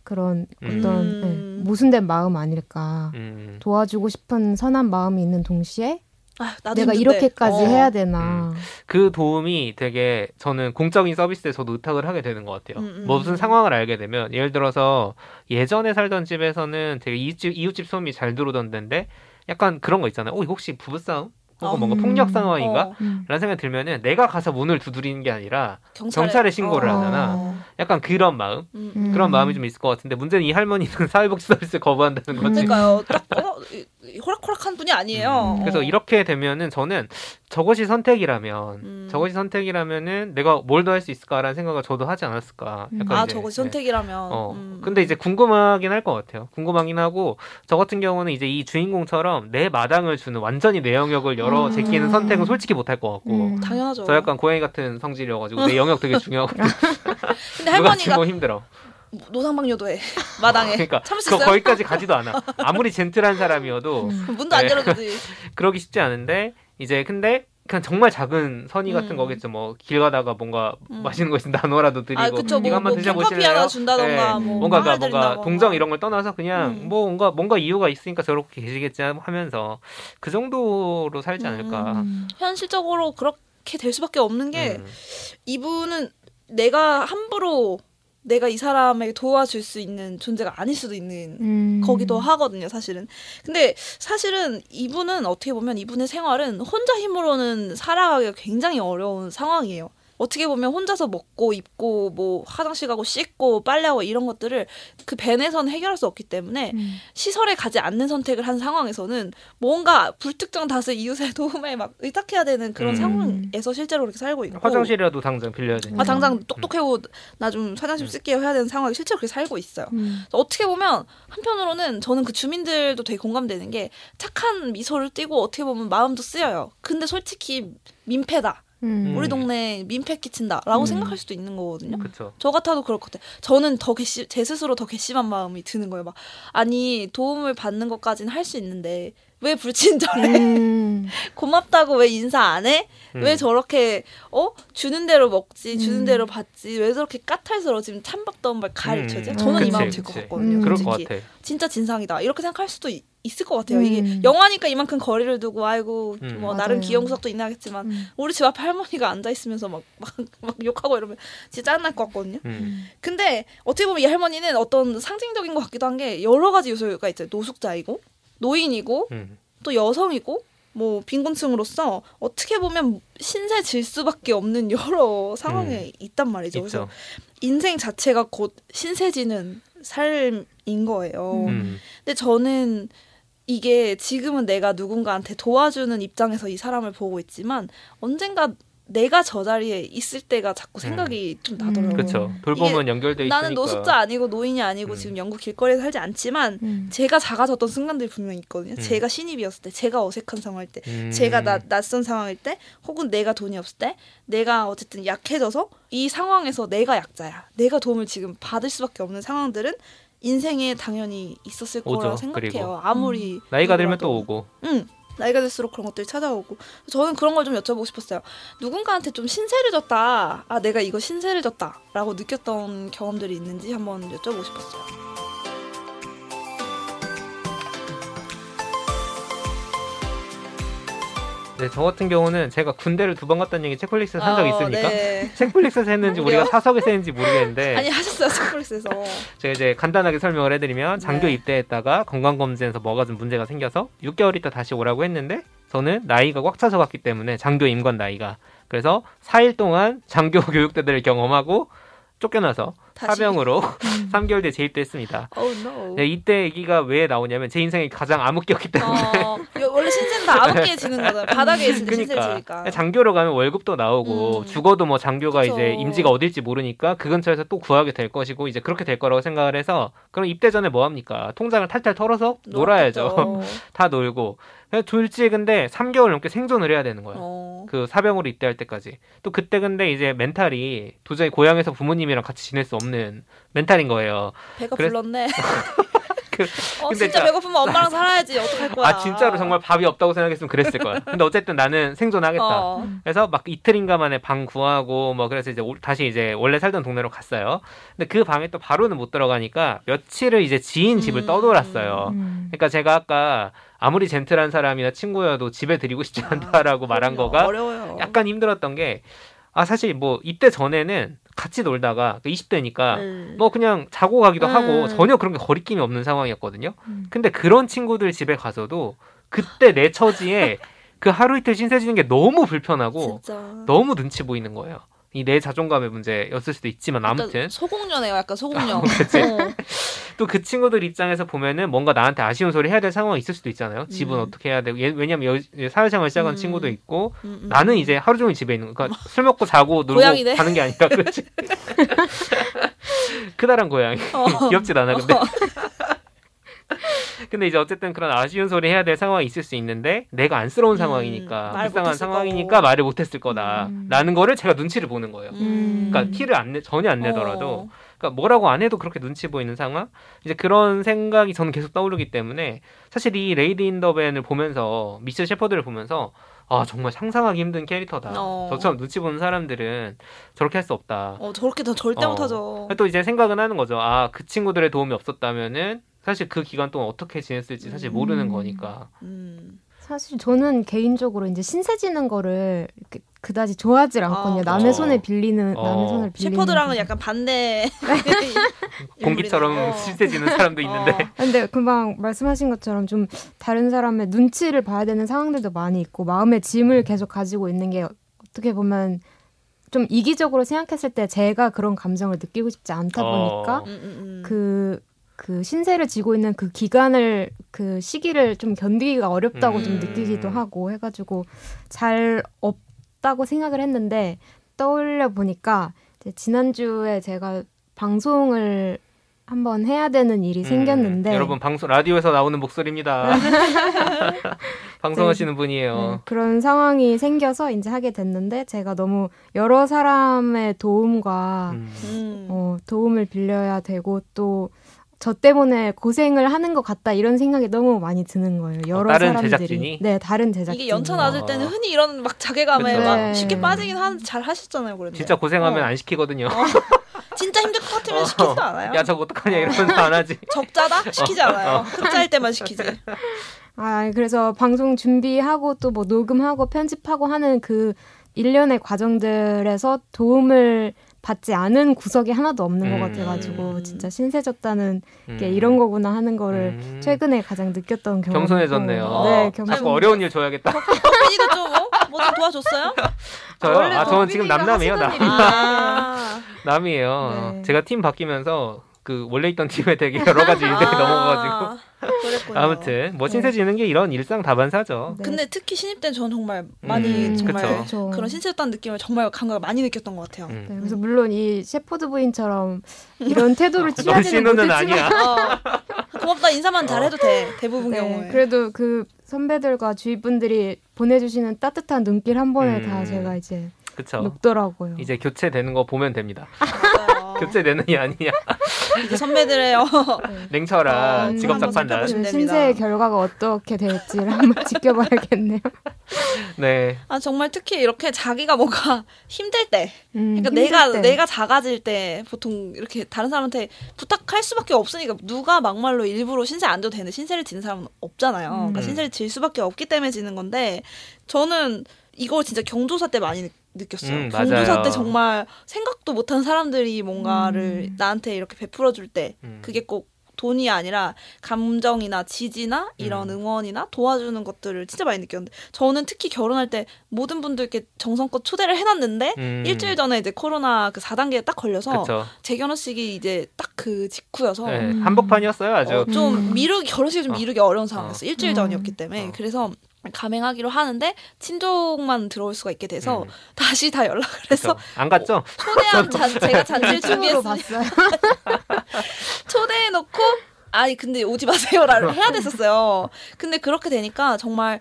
그런 어떤 음. 네, 모순된 마음 아닐까. 음. 도와주고 싶은 선한 마음이 있는 동시에 아, 나도 내가 힘든데. 이렇게까지 어. 해야 되나. 그 도움이 되게 저는 공적인 서비스에 저도 의탁을 하게 되는 것 같아요. 음, 음, 무슨 음. 상황을 알게 되면 예를 들어서 예전에 살던 집에서는 되게 이웃집, 이웃집 소음이 잘 들어오던 데인데 약간 그런 거 있잖아요. 어, 혹시 부부싸움? 혹은 어. 뭔가 음. 폭력 상황인가? 어, 음. 라는 생각이 들면은 내가 가서 문을 두드리는 게 아니라 경찰에, 경찰에 신고를 어. 하잖아. 약간 그런 마음? 음. 음. 그런 마음이 좀 있을 것 같은데 문제는 이 할머니는 *laughs* 사회복지 서비스를 거부한다는 거지. 그러니까요 딱 어, 호락호락한 분이 아니에요 음, 그래서 어. 이렇게 되면은 저는 저것이 선택이라면 음. 저것이 선택이라면은 내가 뭘 더 할 수 있을까라는 생각을 저도 하지 않았을까. 음. 약간 아 이제, 저것이 네. 선택이라면 어. 음. 근데 이제 궁금하긴 할 것 같아요. 궁금하긴 하고 저 같은 경우는 이제 이 주인공처럼 내 마당을 주는 완전히 내 영역을 열어 음. 제끼는 선택은 솔직히 못할 것 같고. 음. 당연하죠 저 약간 고양이 같은 성질이어가지고 내 영역 되게 중요하고 *laughs* 근데 할머니가 *laughs* 힘들어. 노상방뇨도 해 *laughs* *laughs* 마당에 그러니까 참을 수그 있어요? 거기까지 *laughs* 가지도 않아. 아무리 젠틀한 사람이어도 음. 문도 안 네. 열어주지 그러기 쉽지 않은데 이제 근데 그냥 정말 작은 선의 같은 음. 거겠죠. 뭐 길 가다가 뭔가 음. 맛있는 거 있으면 나눠라도 드리고 아 그쵸 이거 뭐, 한번 뭐 캔커피 드셔보실래요? 하나 준다던가 네. 뭐 뭔가 그러니까 뭔가. 동정 이런 걸 떠나서 그냥 음. 뭐 뭔가 뭔가 이유가 있으니까 저렇게 계시겠지 하면서 그 정도로 살지 않을까. 음. 현실적으로 그렇게 될 수밖에 없는 게 음. 이분은 내가 함부로 내가 이 사람에게 도와줄 수 있는 존재가 아닐 수도 있는 음. 거기도 하거든요, 사실은. 근데 사실은 이분은 어떻게 보면 이분의 생활은 혼자 힘으로는 살아가기가 굉장히 어려운 상황이에요. 어떻게 보면 혼자서 먹고 입고 뭐 화장실 가고 씻고 빨래하고 이런 것들을 그 벤에서는 해결할 수 없기 때문에 음. 시설에 가지 않는 선택을 한 상황에서는 뭔가 불특정 다수 이웃의 *laughs* 도움에 막 의탁해야 되는 그런 음. 상황에서 실제로 그렇게 살고 있고 화장실이라도 당장 빌려야 되니까. 아 당장 똑똑해고 나 좀 화장실 쓸게요 해야 되는 상황이 실제로 그렇게 살고 있어요. 음. 어떻게 보면 한편으로는 저는 그 주민들도 되게 공감되는 게 착한 미소를 띠고 어떻게 보면 마음도 쓰여요. 근데 솔직히 민폐다. 음. 우리 동네에 민폐 끼친다라고 음. 생각할 수도 있는 거거든요. 그렇죠. 저 같아도 그럴 것 같아요. 저는 더 괘씸, 제 스스로 더 괘씸한 마음이 드는 거예요. 막 아니 도움을 받는 것까지는 할 수 있는데 왜 불친절해? 음. *laughs* 고맙다고 왜 인사 안 해? 음. 왜 저렇게 어 주는 대로 먹지 주는 음. 대로 받지 왜 저렇게 까탈스러워 지금 찬밥 더운 말 가르쳐지? 음. 저는 이 그치, 마음 그치. 들것 같거든요. 음. 그럴 솔직히. 것 같아. 진짜 진상이다 이렇게 생각할 수도 이- 있을 것 같아요. 음. 이게 영화니까 이만큼 거리를 두고 아이고 음. 뭐 나름 구석도 있나 하겠지만 음. 우리 집 앞에 할머니가 앉아 있으면서 막, *laughs* 막, 막 욕하고 이러면 진짜 짜증날 것 같거든요. 음. 근데 어떻게 보면 이 할머니는 어떤 상징적인 것 같기도 한 게 여러 가지 요소가 있어요. 노숙자이고 노인이고 음. 또 여성이고 뭐 빈곤층으로서 어떻게 보면 신세 질 수밖에 없는 여러 상황에 있단 말이죠. 그래서 있죠. 인생 자체가 곧 신세 지는 삶인 거예요. 음. 근데 저는 이게 지금은 내가 누군가한테 도와주는 입장에서 이 사람을 보고 있지만 언젠가 내가 저 자리에 있을 때가 자꾸 생각이 좀 나더라고요. 음. 그렇죠. 돌보면 연결돼 있으니까. 나는 노숙자 아니고 노인이 아니고 음. 지금 영국 길거리에 살지 않지만 음. 제가 작아졌던 순간들이 분명히 있거든요. 음. 제가 신입이었을 때, 제가 어색한 상황일 때, 음. 제가 나, 낯선 상황일 때, 혹은 내가 돈이 없을 때, 내가 어쨌든 약해져서 이 상황에서 내가 약자야. 내가 도움을 지금 받을 수밖에 없는 상황들은 인생에 당연히 있었을 오죠, 거라고 생각해요. 아무리 나이가 들면. 또 오고. 응. 나이가 들수록 그런 것들이 찾아오고 저는 그런 걸 좀 여쭤보고 싶었어요. 누군가한테 좀 신세를 졌다. 아 내가 이거 신세를 졌다라고 느꼈던 경험들이 있는지 한번 여쭤보고 싶었어요. 네, 저 같은 경우는 제가 군대를 두 번 갔다는 얘기 체플릭스에서 한 적이 어, 있으니까 네. *laughs* 체플릭스에서 했는지? 우리가 사석에서 했는지 모르겠는데 *laughs* 아니 하셨어요 스플렉스에서. 제가 이제 간단하게 설명을 해드리면 장교 네. 입대했다가 건강검진에서 뭐가 좀 문제가 생겨서 6개월 있다 다시 오라고 했는데 저는 나이가 꽉 차서 갔기 때문에 장교 임관 나이가 그래서 4일 동안 장교 *laughs* 교육대들을 경험하고 쫓겨나서. 사병으로 음. *laughs* 3개월 뒤에 재입대했습니다. Oh no. 네, 이때 얘기가 왜 나오냐면 제 인생에 가장 암흑기였기 때문에 어, 원래 신세는 다 아무게 지는 거잖아요. 바닥에 있을 때 신세를 그러니까 지니까. 장교로 가면 월급도 나오고 음. 죽어도 뭐 장교가 그쵸. 이제 임지가 어딜지 모르니까 그 근처에서 또 구하게 될 것이고 이제 그렇게 될 거라고 생각을 해서 그럼 입대 전에 뭐 합니까? 통장을 탈탈 털어서 놀아야죠. *laughs* 다 놀고 졸지에 근데 3개월 넘게 생존을 해야 되는 거야. 어. 그 사병으로 입대할 때까지. 또 그때 근데 이제 멘탈이 도저히 고향에서 부모님이랑 같이 지낼 수 없는 멘탈인 거예요. 배가 그래- 불렀네. *laughs* 그- 어, 근데 진짜 자- 배고프면 엄마랑 살아야지 어떡할 거야. 아 진짜로 정말 밥이 없다고 생각했으면 그랬을 거야. 근데 어쨌든 나는 생존하겠다. 어. 그래서 막 이틀인가 만에 방 구하고 뭐 그래서 이제 올- 다시 이제 원래 살던 동네로 갔어요. 근데 그 방에 또 바로는 못 들어가니까 며칠을 이제 지인 집을 음. 떠돌았어요. 음. 그러니까 제가 아까 아무리 젠틀한 사람이나 친구여도 집에 드리고 싶지 않다라고 말한 그럼요. 거가 어려워요. 약간 힘들었던 게 아 사실 뭐 이때 전에는 같이 놀다가 20대니까 음. 뭐 그냥 자고 가기도 음. 하고 전혀 그런 게 거리낌이 없는 상황이었거든요. 음. 근데 그런 친구들 집에 가서도 그때 내 처지에 *laughs* 그 하루 이틀 신세 지는 게 너무 불편하고 진짜. 너무 눈치 보이는 거예요. 이 내 자존감의 문제였을 수도 있지만 아무튼 소공녀네요. 약간 소공녀. 그치? 어. *laughs* 또그 친구들 입장에서 보면은 뭔가 나한테 아쉬운 소리 해야 될 상황이 있을 수도 있잖아요. 집은 음. 어떻게 해야 되고 얘- 왜냐면 여- 사회생활 시작한 음. 친구도 있고 음, 음. 나는 이제 하루 종일 집에 있는 거. 그러니까 *laughs* 술 먹고 자고 놀고 고양이네. 가는 게 아니라 그렇지. *laughs* 크다란 고양이. 어. 귀엽진 않아 근데. *laughs* 근데 이제 어쨌든 그런 아쉬운 소리 해야 될 상황이 있을 수 있는데 내가 안쓰러운 음, 상황이니까 말 불쌍한 상황이니까 거고. 말을 못했을 거다. 음. 라는 거를 제가 눈치를 보는 거예요. 음. 그러니까 티를 안 내, 전혀 안 내더라도 어. 그러니까 뭐라고 안 해도 그렇게 눈치 보이는 상황 이제 그런 생각이 저는 계속 떠오르기 때문에 사실 이 Lady in the Van을 보면서 미스 셰퍼드를 보면서 아 정말 상상하기 힘든 캐릭터다 어. 저처럼 눈치 보는 사람들은 저렇게 할 수 없다 어, 저렇게 더 절대 어. 못하죠. 또 이제 생각은 하는 거죠 아 그 친구들의 도움이 없었다면은 사실 그 기간 동안 어떻게 지냈을지 사실 모르는 음. 거니까 음. 사실 저는 개인적으로 이제 신세 지는 거를 이렇게 그다지 좋아하질 않거든요. 아, 남의 어. 손을 빌리는 어. 남의 손을 빌리는. 셰퍼드랑은 거. 약간 반대. *laughs* 공기처럼. 어. 실세지는 사람도 있는데 어. 근데 금방 말씀하신 것처럼 좀 다른 사람의 눈치를 봐야 되는 상황들도 많이 있고 마음의 짐을 계속 가지고 있는 게 어떻게 보면 좀 이기적으로 생각했을 때 제가 그런 감정을 느끼고 싶지 않다 어. 보니까 음, 음, 음. 그, 그 신세를 지고 있는 그 기간을 그 시기를 좀 견디기가 어렵다고 음. 좀 느끼기도 하고 해가지고 잘 없다고 생각을 했는데 떠올려 보니까 지난주에 제가 방송을 한번 해야 되는 일이 음, 생겼는데 여러분 방송 라디오에서 나오는 목소리입니다 *laughs* 방송하시는 분이에요 네, 그런 상황이 생겨서 이제 하게 됐는데 제가 너무 여러 사람의 도움과 음. 음. 어, 도움을 빌려야 되고 또 저 때문에 고생을 하는 것 같다 이런 생각이 너무 많이 드는 거예요. 여러 어, 다른 사람들이 제작진이? 네 다른 제작진 이게 연차 낮을 때는 흔히 이런 막 자괴감에 그쵸. 막 네. 쉽게 빠지긴 하는데 잘 하셨잖아요, 그런데. 진짜 고생하면 어. 안 시키거든요 *laughs* 진짜 힘들 것 같으면 시키지도 않아요. 야 저거 어떡하냐 이러면서 안 하지 *laughs* 적자다? 시키지 않아요. 흑자일 때만 시키지. 아 그래서 방송 준비하고 또 뭐 녹음하고 편집하고 하는 그 일련의 과정들에서 도움을 받지 않은 구석이 하나도 없는 음. 것 같아가지고 진짜 신세졌다는 게 음. 이런 거구나 하는 거를 음. 최근에 가장 느꼈던 경험. 겸손해졌네요. 네, 자꾸 겸손. 어려운 일 줘야겠다. 좀, 어? 뭐좀 도와줬어요? 저요? 아, 저는 지금 남남이에요. 남. 아. *laughs* 남이에요. 네. 제가 팀 바뀌면서 그 원래 있던 팀에 되게 여러 가지 일들이 *laughs* 아, 그랬군요. 아무튼 뭐 신세 지는 게 이런 일상 다반사죠. 네. 근데 특히 신입 때는 저는 정말 많이 음, 정말 그쵸. 그쵸. 그런 신세였다는 느낌을 정말 감각을 많이 느꼈던 것 같아요. 음. 네, 그래서 물론 이 셰퍼드 부인처럼 이런 태도를 너 취하지는 신우는 못했지만 아니야. *laughs* 어, 고맙다 인사만 잘해도 돼 대부분 네, 경우에. 그래도 그 선배들과 주위 분들이 보내주시는 따뜻한 눈길 한 번에 음. 다 제가 이제 그쵸. 녹더라고요. 이제 교체되는 거 보면 됩니다. 맞아요. 교체되느냐 아니냐. 이제 선배들의 어, 네. *laughs* 냉철한 음, 직업적 한번 판단. 생각해보시면 그 됩니다. 신세의 결과가 어떻게 될지를 한번 *laughs* 지켜봐야겠네요. 네. 아 정말 특히 이렇게 자기가 뭔가 *laughs* 힘들 때 음, 그러니까 힘들 내가 때. 내가 작아질 때 보통 이렇게 다른 사람한테 부탁할 수밖에 없으니까 누가 막말로 일부러 신세 안 져도 되는데 신세를 지는 사람은 없잖아요. 그러니까 음. 신세를 질 수밖에 없기 때문에 지는 건데 저는 이거 진짜 경조사 때 많이 느- 느꼈어요. 음, 경조사 맞아요. 때 정말 생각도 못한 사람들이 뭔가를 음. 나한테 이렇게 베풀어 줄때 음. 그게 꼭 돈이 아니라 감정이나 지지나 이런 음. 응원이나 도와주는 것들을 진짜 많이 느꼈는데 저는 특히 결혼할 때 모든 분들께 정성껏 초대를 해놨는데 음. 일주일 전에 이제 코로나 그 4단계에 딱 걸려서 그쵸. 제 결혼식이 이제 딱 그 직후여서 네, 음. 한복판이었어요, 아주. 어, 좀 음. 미루기 결혼식이 좀 어. 미루기 어려운 상황이었어 요 일주일 음. 전이었기 때문에 어. 그래서 감행하기로 하는데 친족만 들어올 수가 있게 돼서 음. 다시 다 연락을 해서 그쵸. 안 갔죠? 초대한 *laughs* 잔 제가 잔치를 유튜브로 준비했으니 봤어요. *laughs* 초대해 놓고 아니 근데 오지 마세요라를 해야 됐었어요. 근데 그렇게 되니까 정말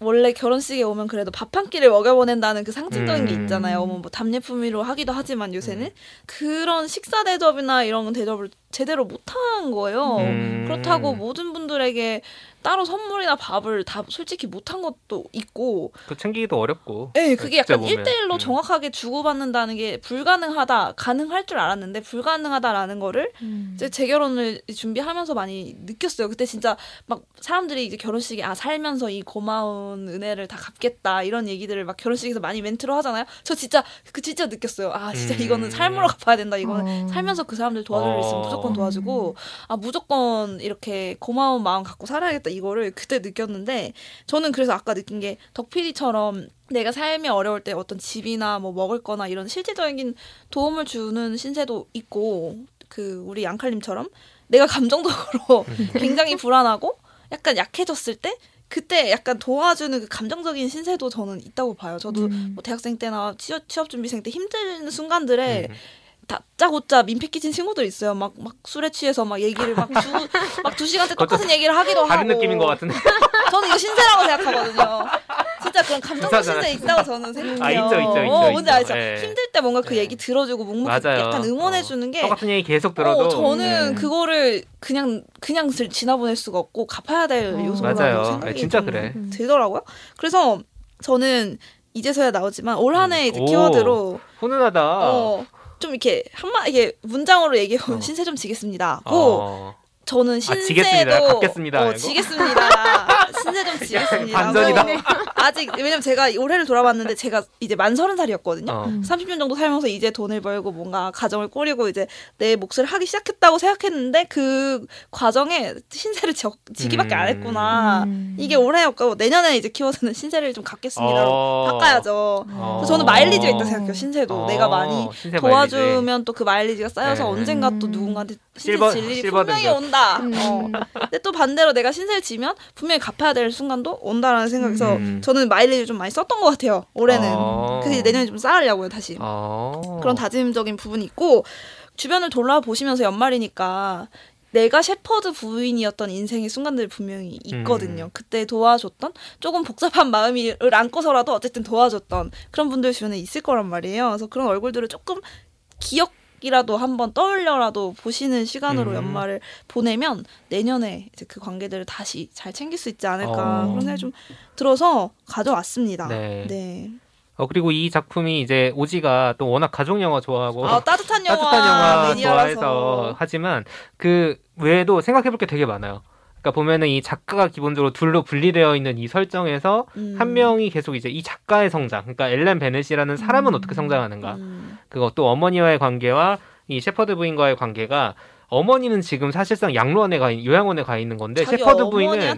원래 결혼식에 오면 그래도 밥 한 끼를 먹여보낸다는 그 상징적인 게 음. 있잖아요. 뭐, 뭐 답례품위로 하기도 하지만 요새는 음. 그런 식사 대접이나 이런 대접을 제대로 못한 거예요. 음. 그렇다고 모든 분들에게 따로 선물이나 밥을 다 솔직히 못한 것도 있고 그 챙기기도 어렵고. 네, 그게 약간 보면. 1대1로 음. 정확하게 주고받는다는 게 불가능하다, 가능할 줄 알았는데 불가능하다라는 거를 음. 이제 재결혼을 준비하면서 많이 느꼈어요. 그때 진짜 막 사람들이 이제 결혼식에 아 살면서 이 고마운 은혜를 다 갚겠다 이런 얘기들을 막 결혼식에서 많이 멘트로 하잖아요. 저 진짜 그 진짜 느꼈어요. 아 진짜 음. 이거는 삶으로 갚아야 된다. 이거는 어. 살면서 그 사람들 도와줄 일 있으면 어. 무조건 도와주고 아 무조건 이렇게 고마운 마음 갖고 살아야겠다 이거를 그때 느꼈는데 저는 그래서 아까 느낀 게 덕피디처럼 내가 삶이 어려울 때 어떤 집이나 뭐 먹을 거나 이런 실질적인 도움을 주는 신세도 있고 그 우리 양칼님처럼 내가 감정적으로 *laughs* 굉장히 불안하고 약간 약해졌을 때 그때 약간 도와주는 그 감정적인 신세도 저는 있다고 봐요. 저도 음. 뭐 대학생 때나 취업, 취업 준비생 때 힘든 순간들에 음. 다짜고짜 민폐 끼친 친구들 있어요. 막, 막 술에 취해서 막 얘기를 막 두, 막두 시간째 똑같은 얘기를 하기도 하고. 다른 느낌인 것 같은데. 저는 이거 신세라고 생각하거든요. 진짜 그런 감정적. 신세 있다고 저는 생각해요. 아, 있죠, 있죠, 있죠, 어. 뭔지 알죠? 예. 힘들 때 뭔가 그 예. 얘기 들어주고 묵묵히 맞아요. 약간 응원해주는 게 똑같은 얘기 계속 들어도. 어, 저는 네. 그거를 그냥 그냥 들- 지나보낼 수가 없고 갚아야 될 어. 요소라고 맞아요. 생각이 네, 진짜 좀 그래. 음. 들더라고요. 그래서 저는 이제서야 나오지만 올 한해 이제 음. 오. 키워드로 훈훈하다. 어, 좀 이렇게 한마 이게 문장으로 얘기해 보면 어. 신세 좀 지겠습니다. 고 어. 저는 지겠습니다. 신세도 갚겠습니다. 어? 지겠습니다. 신세 좀 지겠습니다. 반전이다. 하고 아직 왜냐면 제가 올해를 돌아봤는데 제가 이제 만 서른 살이었거든요. 어. 음. 30년 정도 살면서 이제 돈을 벌고 뭔가 가정을 꾸리고 이제 내 몫을 하기 시작했다고 생각했는데 그 과정에 신세를 지, 지기밖에 안 했구나. 음. 이게 올해였고 내년에 이제 키워드는 신세를 좀 갖겠습니다. 어. 바꿔야죠. 어. 그래서 저는 마일리지가 있다 생각해요. 신세도 어, 내가 많이 신세 도와주면 또 그 마일리지가 쌓여서 네. 언젠가 또 음. 누군가한테 신세 질 일이 실버 분명히 등급. 온다. 음. 어. 근데 또 반대로 내가 신세를 지면 분명히 갚아야 될 순간도 온다라는 생각에서 음. 저는 마일리지를 좀 많이 썼던 것 같아요. 올해는. 어. 그래서 내년에 좀 쌓으려고요 다시. 어. 그런 다짐적인 부분이 있고 주변을 돌아보시면서 연말이니까 내가 셰퍼드 부인이었던 인생의 순간들이 분명히 있거든요. 음. 그때 도와줬던 조금 복잡한 마음을 안고서라도 어쨌든 도와줬던 그런 분들 주변에 있을 거란 말이에요. 그래서 그런 얼굴들을 조금 기억 이라도 한번 떠올려라도 보시는 시간으로 음. 연말을 보내면 내년에 이제 그 관계들을 다시 잘 챙길 수 있지 않을까 어. 그런 생각이 좀 들어서 가져왔습니다. 네. 네. 어 그리고 이 작품이 이제 오지가 또 워낙 가족 영화 좋아하고 아 따뜻한 영화, 따뜻한 영화. 좋아해서 하지만 그 외에도 생각해볼 게 되게 많아요. 그러니까 보면은 이 작가가 기본적으로 둘로 분리되어 있는 이 설정에서 음. 한 명이 계속 이제 이 작가의 성장, 그러니까 엘렌 베넷이라는 사람은 음. 어떻게 성장하는가, 음. 또 어머니와의 관계와 이 셰퍼드 부인과의 관계가 어머니는 지금 사실상 양로원에 가 있, 요양원에 가 있는 건데 셰퍼드 부인은.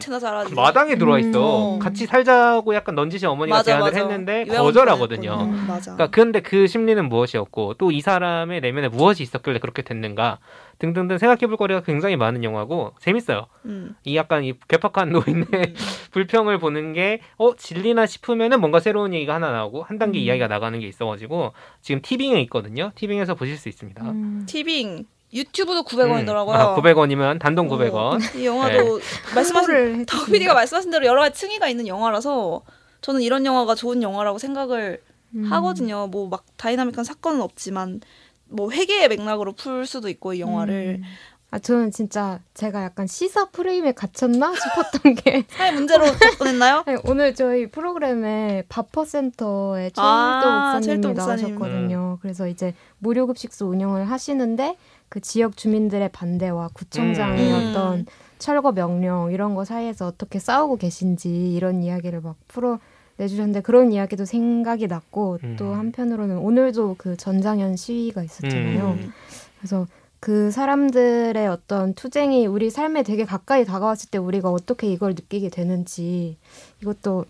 마당에 들어와 있어. 음. 같이 살자고 약간 넌지시 어머니가 맞아, 제안을 맞아. 했는데 거절하거든요. 음. 맞아. 그러니까 근데 그 심리는 무엇이었고 또 이 사람의 내면에 무엇이 있었길래 그렇게 됐는가 등등등 생각해볼 거리가 굉장히 많은 영화고 재밌어요. 음. 이 약간 이 괴팍한 *laughs* 노인의 불평을 보는 게 어 진리나 싶으면은 뭔가 새로운 얘기가 하나 나오고 한 단계 음. 이야기가 나가는 게 있어가지고 지금 티빙에 있거든요. 티빙에서 보실 수 있습니다. 음. 티빙 유튜브도 900원이더라고요. 아, 900원이면 단돈 900원. 이 영화도 말씀하신 홍보를 더비디가 말씀하신 대로 여러 가지 층위가 있는 영화라서 저는 이런 영화가 좋은 영화라고 생각을 음. 하거든요. 뭐 막 다이나믹한 사건은 없지만 뭐 회개의 맥락으로 풀 수도 있고 이 영화를 음. 아 저는 진짜 제가 약간 시사 프레임에 갇혔나 싶었던 *laughs* 게 사회 문제로 접근했나요? 아니, *laughs* 오늘 저희 프로그램에 밥퍼센터에 최일도 아, 목사님이. 나오셨거든요. 그래서 이제 무료 급식소 운영을 하시는데 그 지역 주민들의 반대와 구청장의 음. 어떤 철거 명령 이런 거 사이에서 어떻게 싸우고 계신지 이런 이야기를 막 풀어 내주셨는데 그런 이야기도 생각이 났고 음. 또 한편으로는 오늘도 그 전장현 시위가 있었잖아요. 음. 그래서 그 사람들의 어떤 투쟁이 우리 삶에 되게 가까이 다가왔을 때 우리가 어떻게 이걸 느끼게 되는지 이것도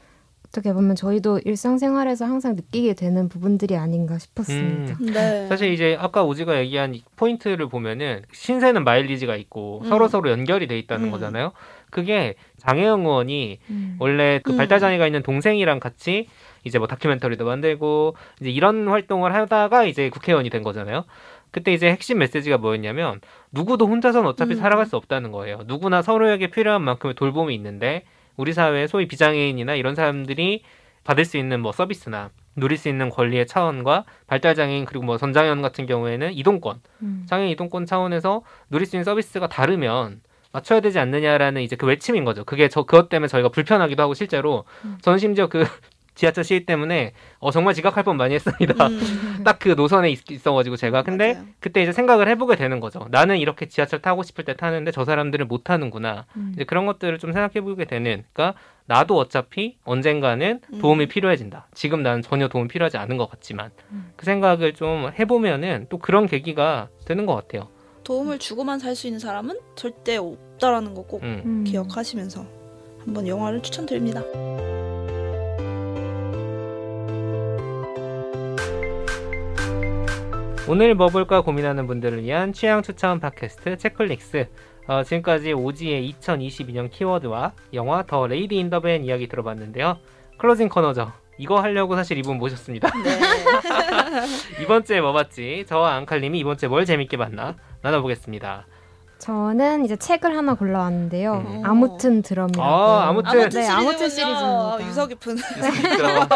어떻게 보면 저희도 일상생활에서 항상 느끼게 되는 부분들이 아닌가 싶었습니다. 네. 사실 이제 아까 오지가 얘기한 이 포인트를 보면은 신세는 마일리지가 있고 음. 서로 서로 연결이 돼 있다는 음. 거잖아요. 그게 장혜영 의원이 음. 원래 그 음. 발달 장애가 있는 동생이랑 같이 이제 뭐 다큐멘터리도 만들고 이제 이런 활동을 하다가 이제 국회의원이 된 거잖아요. 그때 이제 핵심 메시지가 뭐였냐면 누구도 혼자서는 어차피 음. 살아갈 수 없다는 거예요. 누구나 서로에게 필요한 만큼의 돌봄이 있는데 우리 사회에 소위 비장애인이나 이런 사람들이 받을 수 있는 뭐 서비스나 누릴 수 있는 권리의 차원과 발달 장애인 그리고 뭐 전장현 같은 경우에는 이동권 음. 장애인 이동권 차원에서 누릴 수 있는 서비스가 다르면 맞춰야 되지 않느냐라는 이제 그 외침인 거죠. 그게 저 그것 때문에 저희가 불편하기도 하고 실제로 음. 저는 심지어 그 지하철 시위 때문에 어 정말 지각할 뻔 많이 했습니다. 음. *laughs* 딱그 노선에 있, 있어가지고 제가 근데 맞아요. 그때 이제 생각을 해보게 되는 거죠. 나는 이렇게 지하철 타고 싶을 때 타는데 저 사람들은 못 타는구나. 음. 이제 그런 것들을 좀 생각해보게 되는. 그러니까 나도 어차피 언젠가는 음. 도움이 필요해진다. 지금 나는 전혀 도움 필요하지 않은 것 같지만 음. 그 생각을 좀 해보면은 또 그런 계기가 되는 것 같아요. 도움을 주고만 살 수 있는 사람은 절대 없다라는 거 꼭 음. 음. 기억하시면서 한번 영화를 추천드립니다. 오늘 뭐 볼까 고민하는 분들을 위한 취향 추천 팟캐스트 책플릭스. 어, 지금까지 오지의 2022년 키워드와 영화 The Lady in the Van 이야기 들어봤는데요. closing 코너죠. 이거 하려고 사실 이분 모셨습니다. 네. *laughs* 이번 주에 뭐 봤지? 저와 앙칼님이 이번 주에 뭘 재밌게 봤나 나눠보겠습니다. 저는 이제 책을 하나 골라왔는데요. 음. 아무튼 드럼이라고. 아, 아무튼. 아무튼 네, 아무튼. 시리즈입니다. 유서 깊은. 그럼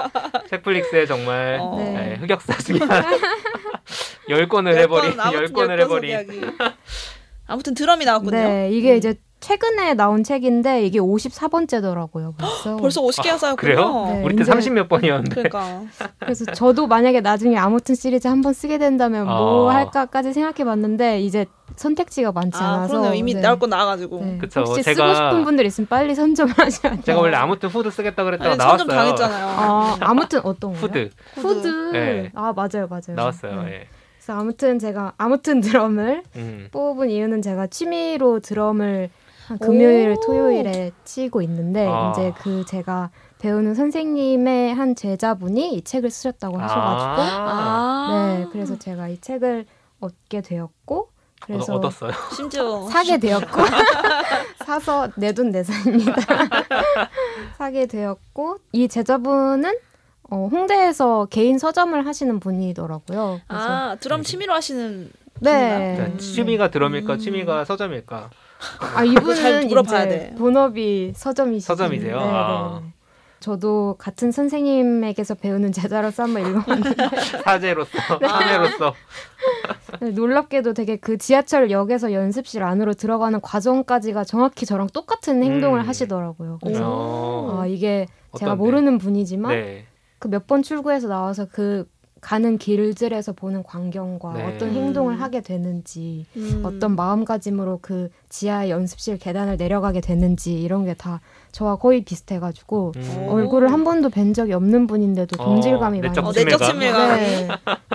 책플릭스의 정말 어. 네. 네, 흑역사 중에 *laughs* 열 권을 해버린 열 권을 해버린. *laughs* 아무튼 드럼이 나왔군요. 네, 이게 음. 이제 최근에 나온 책인데 이게 54번째더라고요. *gasps* 벌써. 벌써 50개가 쌓였군요. 그래요? 네. 우리 때 이제- 30몇 번이었는데 그러니까. *laughs* 그래서 저도 만약에 나중에 아무튼 시리즈 한 번 쓰게 된다면 뭐 어. 할까까지 생각해봤는데 이제 선택지가 많지 아, 않아서 그러네요. 이미 네. 나올 건 나와가지고. 네. 그쵸. 혹시 제가- 쓰고 싶은 분들 있으면 빨리 선점을 하셔야 돼요. 제가 원래 아무튼 후드 쓰겠다 그랬다가 아니, 나왔어요. 선점 당했잖아요. 아, 아무튼 어떤 거요? 후드 후드. 네. 아 맞아요, 맞아요. 나왔어요. 네. 예. 그래서 아무튼 제가 아무튼 드럼을 음. 뽑은 이유는 제가 취미로 드럼을 한 금요일, 오. 토요일에 치고 있는데 아. 이제 그 제가 배우는 선생님의 한 제자분이 이 책을 쓰셨다고 하셔가지고 아. 네, 그래서 제가 이 책을 얻게 되었고 그래서 얻, 얻었어요. 심지어 *laughs* 사게 되었고 *laughs* 사서 내 돈 내산입니다. 사게 되었고 이 제자분은 어, 홍대에서 개인 서점을 하시는 분이더라고요. 그래서 아 드럼 취미로 하시는 네. 자, 취미가 드럼일까, 음. 취미가 서점일까? 아잘 이분은 물어봐야 이제 돼. 본업이 서점이시죠. 서점이세요? 네, 아. 네. 저도 같은 선생님에게서 배우는 제자로서 한번 읽어봤는데 사제로서, *laughs* 사제로서. 놀랍게도 되게 그 지하철 역에서 연습실 안으로 들어가는 과정까지가 정확히 저랑 똑같은 행동을 음. 하시더라고요. 그래서 어. 아 이게 제가 어떤데? 모르는 분이지만 네. 그 몇 번 출구에서 나와서 그 가는 길들에서 보는 광경과 네. 어떤 음. 행동을 하게 되는지 음. 어떤 마음가짐으로 그 지하 연습실 계단을 내려가게 되는지 이런 게 다 저와 거의 비슷해가지고 음. 오. 얼굴을 한 번도 뵌 적이 없는 분인데도 어, 동질감이 많이 내적 어, 느껴- 내적 친밀감. 친밀감. 네,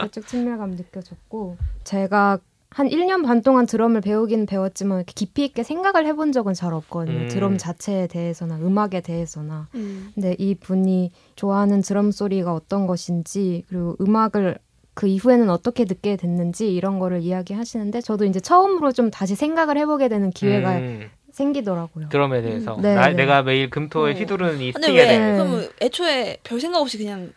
내적 친밀감 느껴졌고 제가 한 1년 반 동안 드럼을 배우긴 배웠지만 이렇게 깊이 있게 생각을 해본 적은 잘 없거든요. 음. 드럼 자체에 대해서나 음악에 대해서나. 음. 근데 이 분이 좋아하는 드럼 소리가 어떤 것인지 그리고 음악을 그 이후에는 어떻게 듣게 됐는지 이런 거를 이야기하시는데 저도 이제 처음으로 좀 다시 생각을 해보게 되는 기회가 음, 생기더라고요. 드럼에 대해서 네, 나, 네. 내가 매일 금토에 어. 휘두르는 이 스틱에 왜 대해 네. 그럼 애초에 별 생각 없이 그냥 막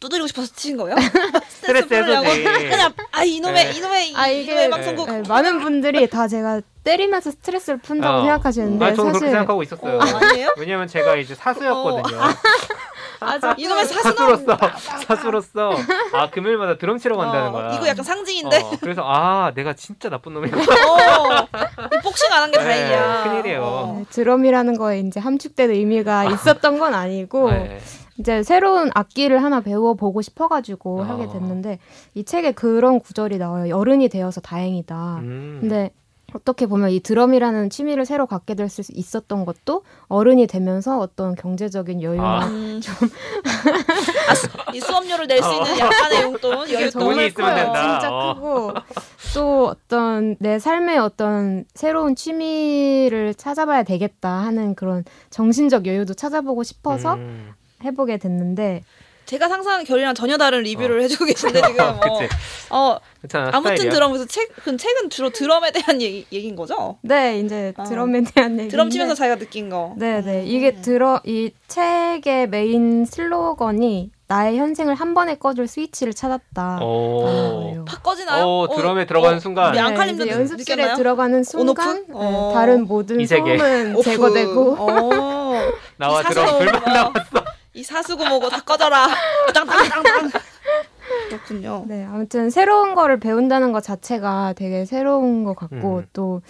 두드리고 싶어서 치신 거예요? *laughs* 스트레스? 해소지. *laughs* 그냥 아 이놈의 네. 이놈의 아, 이- 이게- 이놈의 방송국 네, 많은 분들이 다 제가 때리면서 스트레스를 푼다고 어. 생각하시는데 아, 저는 그렇게 사실 생각하고 있었어요. 어, 아니에요? 왜냐면 제가 이제 사수였거든요. *laughs* 이놈의 사수남 사수로서 사수로서 아 금요일마다 드럼 치러 간다는 어, 거야. 이거 약간 상징인데. 어, 그래서 아 내가 진짜 나쁜 놈이구나. 어. 이 복싱 안 한게 네, 다행이야. 큰일이에요. 어. 네, 드럼이라는 거에 이제 함축된 의미가 있었던 건 아니고 네. 이제 새로운 악기를 하나 배워보고 싶어가지고 어. 하게 됐는데 이 책에 그런 구절이 나와요. 어른이 되어서 다행이다. 음. 근데 어떻게 보면 이 드럼이라는 취미를 새로 갖게 될 수 있었던 것도 어른이 되면서 어떤 경제적인 여유나 아. 음. 아, 수- 이 수업료를 낼수 있는 약간의 용돈. 돈이 있으면 커요. 된다. 진짜 어. 크고 또 어떤 내 삶의 어떤 새로운 취미를 찾아봐야 되겠다 하는 그런 정신적 여유도 찾아보고 싶어서 음. 해보게 됐는데 제가 상상한 결이랑 전혀 다른 리뷰를 해주고 계신데 지금. *laughs* 어, 그치. 어, 괜찮아. 아무튼. 드럼에서 책, 그 책은 주로 드럼에 대한 얘기, 얘기인 거죠? 네 이제 아. 드럼에 대한 얘기 드럼 치면서 자기가 느낀 거. 네 네 음. 이게 들어 이 책의 메인 슬로건이 나의 현생을 한 번에 꺼줄 스위치를 찾았다. 오. 아, 팍 꺼지나요? 오, 드럼에 들어가는 순간. 우리 네, 느- 연습실에 느꼈나요? 들어가는 순간? 네, 어. 다른 모든 이 세계. 소음은. 제거되고 어. 나와 이 드럼 불만 뭐, 나왔어. 이 사수고 뭐고 다 꺼져라. 땅땅땅땅. *laughs* 그렇군요. 네, 아무튼 새로운 거를 배운다는 것 자체가 되게 새로운 것 같고 음. 또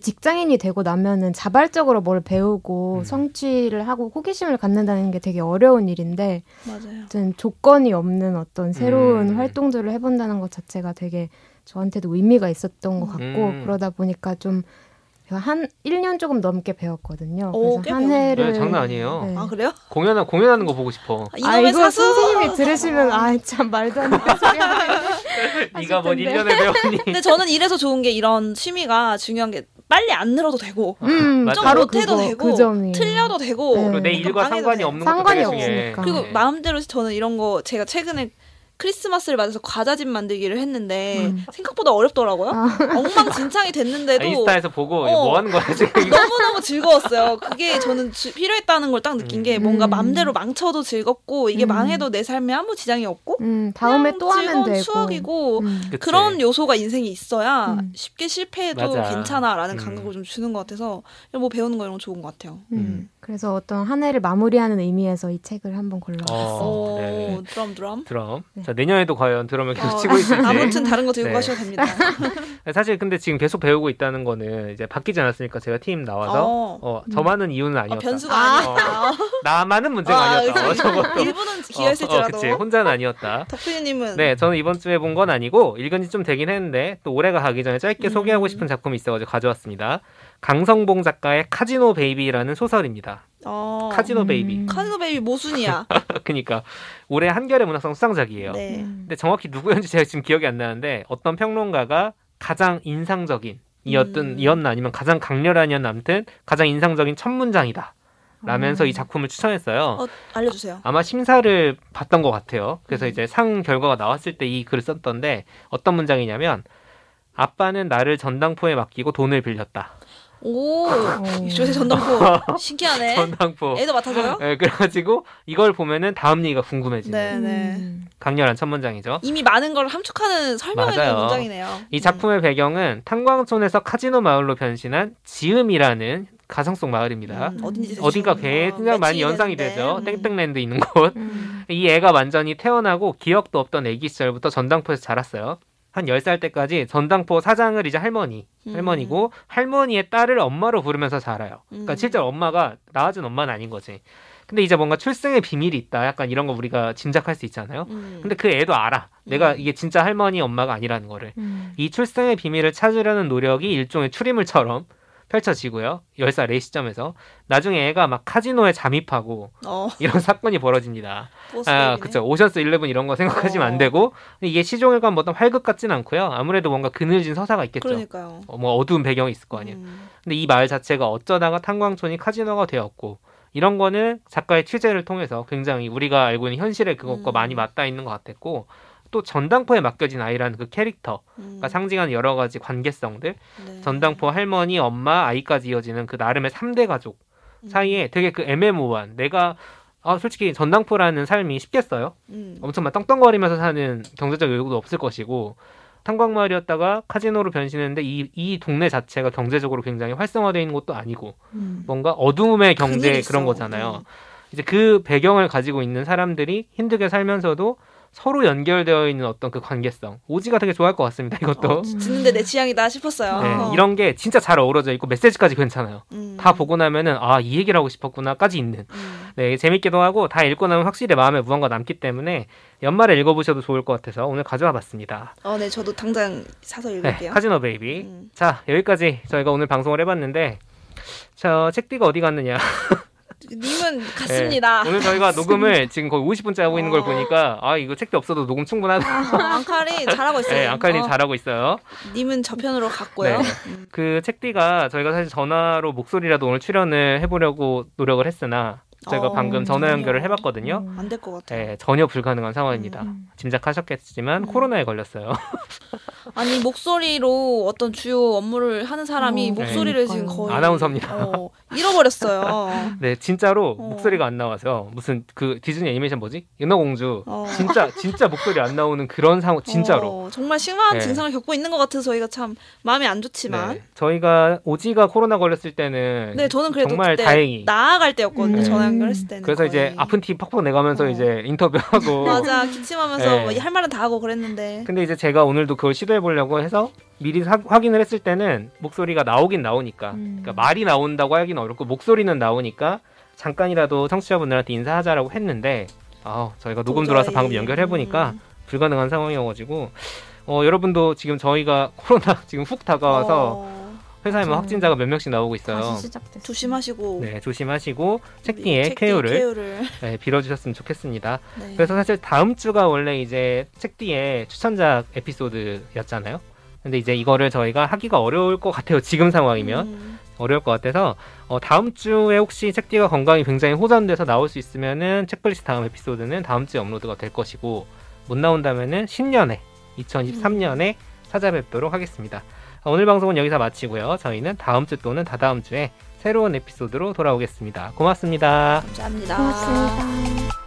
직장인이 되고 나면은 자발적으로 뭘 배우고 음. 성취를 하고 호기심을 갖는다는 게 되게 어려운 일인데 맞아요. 아무튼 조건이 없는 어떤 새로운 음. 활동들을 해본다는 것 자체가 되게 저한테도 의미가 있었던 것 같고 음. 그러다 보니까 좀 한 1년 조금 넘게 배웠거든요. 오, 꽤 그래서 한. 해를 네, 장난 아니에요. 네. 아 그래요? 공연 공연하는 거 보고 싶어. 아, 아 이거 사수. 선생님이 들으시면 아 참 말도 안 되는 소리. *laughs* 네가 뭔 텐데. 1년에 배웠니? 근데 저는 이래서 좋은 게 이런 취미가 중요한 게 빨리 안 늘어도 되고 음, 맞아. 바로 못해도 그거, 되고 그 점이 틀려도 되고 네. 그리고 내 일과 상관이 돼. 없는 것도 상관이 되게 중요해. 없으니까. 그리고 네. 마음대로 저는 이런 거 제가 최근에 크리스마스를 맞아서 과자집 만들기를 했는데 음. 생각보다 어렵더라고요. 아. 엉망진창이 됐는데도 아, 인스타에서 보고 어. 뭐 하는 거야 지금 이거. *laughs* 너무 너무 즐거웠어요. 그게 저는 주- 필요했다는 걸 딱 느낀 게 음. 뭔가 맘대로 망쳐도 즐겁고 이게 음. 망해도 내 삶에 아무 지장이 없고 음, 다음에 또 하면 되고 추억이고 음. 그런 요소가 인생에 있어야 음. 쉽게 실패해도 맞아. 괜찮아라는 음. 감각을 좀 주는 것 같아서 뭐 배우는 거 이런 거 좋은 것 같아요. 음. 음. 그래서 어떤 한 해를 마무리하는 의미에서 이 책을 한번 골라봤어요. 어, 오, 네. 드럼 드럼. 드럼. 네. 자 내년에도 과연 드럼을 계속 어, 치고 있을지. 아무튼 다른 거 들고 네. 가셔도 됩니다. *laughs* 사실 근데 지금 계속 배우고 있다는 거는 이제 바뀌지 않았으니까 제가 팀 나와서 어. 어, 저만은 이유는 아, 아니었다. 변수가 아. 아니었다. 나만은 문제가 아, 아니었다. *laughs* 어. 저것도. 일부는 기여했을지라도. 어, 그치. 혼자는 아니었다. 덕분님은 네, 저는 이번 주에 본 건 아니고 읽은 지 좀 되긴 했는데 또 올해가 가기 전에 짧게 음. 소개하고 싶은 작품이 있어가지고 가져왔습니다. 강성봉 작가의 카지노 베이비라는 소설입니다. 어. 카지노 음. 베이비. 카지노 베이비 모순이야. *laughs* 그러니까 올해 한겨레 문학상 수상작이에요. 네. 음. 근데 정확히 누구였는지 제가 지금 기억이 안 나는데 어떤 평론가가 가장 인상적인 이었든 음. 이었나 아니면 가장 강렬한이었나 아무튼 가장 인상적인 첫 문장이다. 라면서 음. 이 작품을 추천했어요. 어, 알려주세요. 아마 심사를 봤던 것 같아요. 그래서 음. 이제 상 결과가 나왔을 때 이 글을 썼던데 어떤 문장이냐면 아빠는 나를 전당포에 맡기고 돈을 빌렸다. 오, 어. 조세 전당포 *laughs* 신기하네. 전당포. 애도 맡아줘요? 네, 그래가지고 이걸 보면은 다음 얘기가 궁금해지는 네, 네. 음. 강렬한 첫 문장이죠. 이미 많은 걸 함축하는 설명해 주는. 문장이네요. 이 작품의 배경은 탄광촌에서 카지노 마을로 변신한 지음이라는 가상 속 마을입니다. 음, 어딘지 대충 어딘가 어, 굉장히 많이 연상이 되는데. 되죠. 음. 땡땡랜드 있는 곳. 음. 이 애가 완전히 태어나고 기억도 없던 애기 시절부터 전당포에서 자랐어요. 한 10살 때까지 전당포 사장을 이제 할머니, 음. 할머니고 할머니의 딸을 엄마로 부르면서 자라요. 그러니까 음. 실제로 엄마가 낳아준 엄마는 아닌 거지. 근데 이제 뭔가 출생의 비밀이 있다. 약간 이런 거 우리가 짐작할 수 있잖아요. 음. 근데 그 애도 알아. 내가 음. 이게 진짜 할머니 엄마가 아니라는 거를. 음. 이 출생의 비밀을 찾으려는 노력이 일종의 추리물처럼 펼쳐지고요. 10살의 시점에서 나중에 애가 막 카지노에 잠입하고 어, 이런 사건이 벌어집니다. 아. 그쵸. 오션스 11 이런 거 생각하시면 어. 안 되고 이게 시종일관 뭐 어떤 활극 같진 않고요. 아무래도 뭔가 그늘진 서사가 있겠죠. 그러니까요. 어, 뭐 어두운 배경이 있을 거 아니에요. 음. 근데 이 마을 자체가 어쩌다가 탄광촌이 카지노가 되었고 이런 거는 작가의 취재를 통해서 굉장히 우리가 알고 있는 현실의 그것과 음. 많이 맞닿아 있는 것 같았고 또 전당포에 맡겨진 아이라는 그 캐릭터가 음. 상징하는 여러 가지 관계성들 네. 전당포 할머니 엄마 아이까지 이어지는 그 나름의 삼대 가족 음. 사이에 되게 그 애매모호한 내가 아 솔직히 전당포라는 삶이 쉽겠어요 음. 엄청 막 떵떵거리면서 사는 경제적 여유도 없을 것이고 탄광마을이었다가 카지노로 변신했는데 이, 이 동네 자체가 경제적으로 굉장히 활성화되어 있는 것도 아니고 음. 뭔가 어둠의 경제 그런. 거잖아요. 음. 이제 그 배경을 가지고 있는 사람들이 힘들게 살면서도 서로 연결되어 있는 어떤 그 관계성. 오지가 되게 좋아할 것 같습니다. 이것도. 어, 듣는데 내 취향이다 싶었어요. 네, 어. 이런 게 진짜 잘 어우러져 있고 메시지까지 괜찮아요. 음. 다 보고 나면은 아 이 얘기를 하고 싶었구나까지 있는. 음. 네 재밌기도 하고 다 읽고 나면 확실히 마음에 무언가 남기 때문에 연말에 읽어보셔도 좋을 것 같아서 오늘 가져와봤습니다. 어, 네, 저도 당장 사서 네, 읽을게요. 카지노 베이비. 음. 자 여기까지 저희가 오늘 방송을 해봤는데 저 책디가 어디 갔느냐? *laughs* 님은 갔습니다. 네, 오늘 저희가 *laughs* 녹음을 지금 거의 50분째 하고 있는 걸 어. 보니까 아 이거 책디 없어도 녹음 충분하다. 어, 앙칼이 잘하고 있어요. *laughs* 네, 어, 잘하고 있어요. 님은 저편으로 갔고요. 네. 음. 그 책디가 저희가 사실 전화로 목소리라도 오늘 출연을 해보려고 노력을 했으나 저희가 어, 방금 전화 연결을. 해봤거든요. 음. 안될 것 같아요. 네, 전혀 불가능한 상황입니다. 음. 짐작하셨겠지만 음. 코로나에 걸렸어요. *laughs* 아니 목소리로 어떤 주요 업무를 하는 사람이 어, 목소리를 네. 지금 거의 아나운서입니다. 어, 잃어버렸어요. *laughs* 네, 진짜로 어. 목소리가 안 나와서 무슨 그 디즈니 애니메이션 뭐지? 은하공주. 어. 진짜 진짜 목소리 안 나오는 그런 상황 진짜로. 어, 정말 심한 네. 증상을 겪고 있는 것 같아서 저희가 참 마음이 안 좋지만 네, 저희가 오지가 코로나 걸렸을 때는 네, 저는 그래도 정말 그때 다행히 나아갈 때였거든요. 음. 전화 연결했을 때는. 그래서 이제 거의. 아픈 티 팍팍 내가면서 어. 이제 인터뷰하고 *laughs* 맞아 기침하면서 네. 뭐할 말은 다 하고 그랬는데. 근데 이제 제가 오늘도 그걸 시도해 보려고 해서 미리 사- 확인을 했을 때는 목소리가 나오긴 나오니까 음. 그러니까 말이 나온다고 하긴 어렵고 목소리는 나오니까 잠깐이라도 청취자분들한테 인사하자라고 했는데 아 저희가 녹음 들어와서. 방금 연결해 보니까 음. 불가능한 상황이어가지고 어, 여러분도 지금 저희가 코로나 *laughs* 지금 훅 다가와서 어, 회사에 뭐 맞아요. 확진자가 몇 명씩 나오고 있어요. 조심하시고 네 조심하시고 책디의 책디의 케어를 케어를. 네, 빌어주셨으면 좋겠습니다. 네. 그래서 사실 다음 주가 원래 이제 책디의 추천작 에피소드였잖아요. 근데 이제 이거를 저희가 하기가 어려울 것 같아요. 지금 상황이면 음. 어려울 것 같아서 어, 다음 주에 혹시 책디가 건강이 굉장히 호전돼서 나올 수 있으면은 책플리스 다음 에피소드는 다음 주에 업로드가 될 것이고 못 나온다면은 신년에 2023년에 찾아뵙도록 하겠습니다. 어, 오늘 방송은 여기서 마치고요. 저희는 다음 주 또는 다다음 주에 새로운 에피소드로 돌아오겠습니다. 고맙습니다. 감사합니다. 고맙습니다.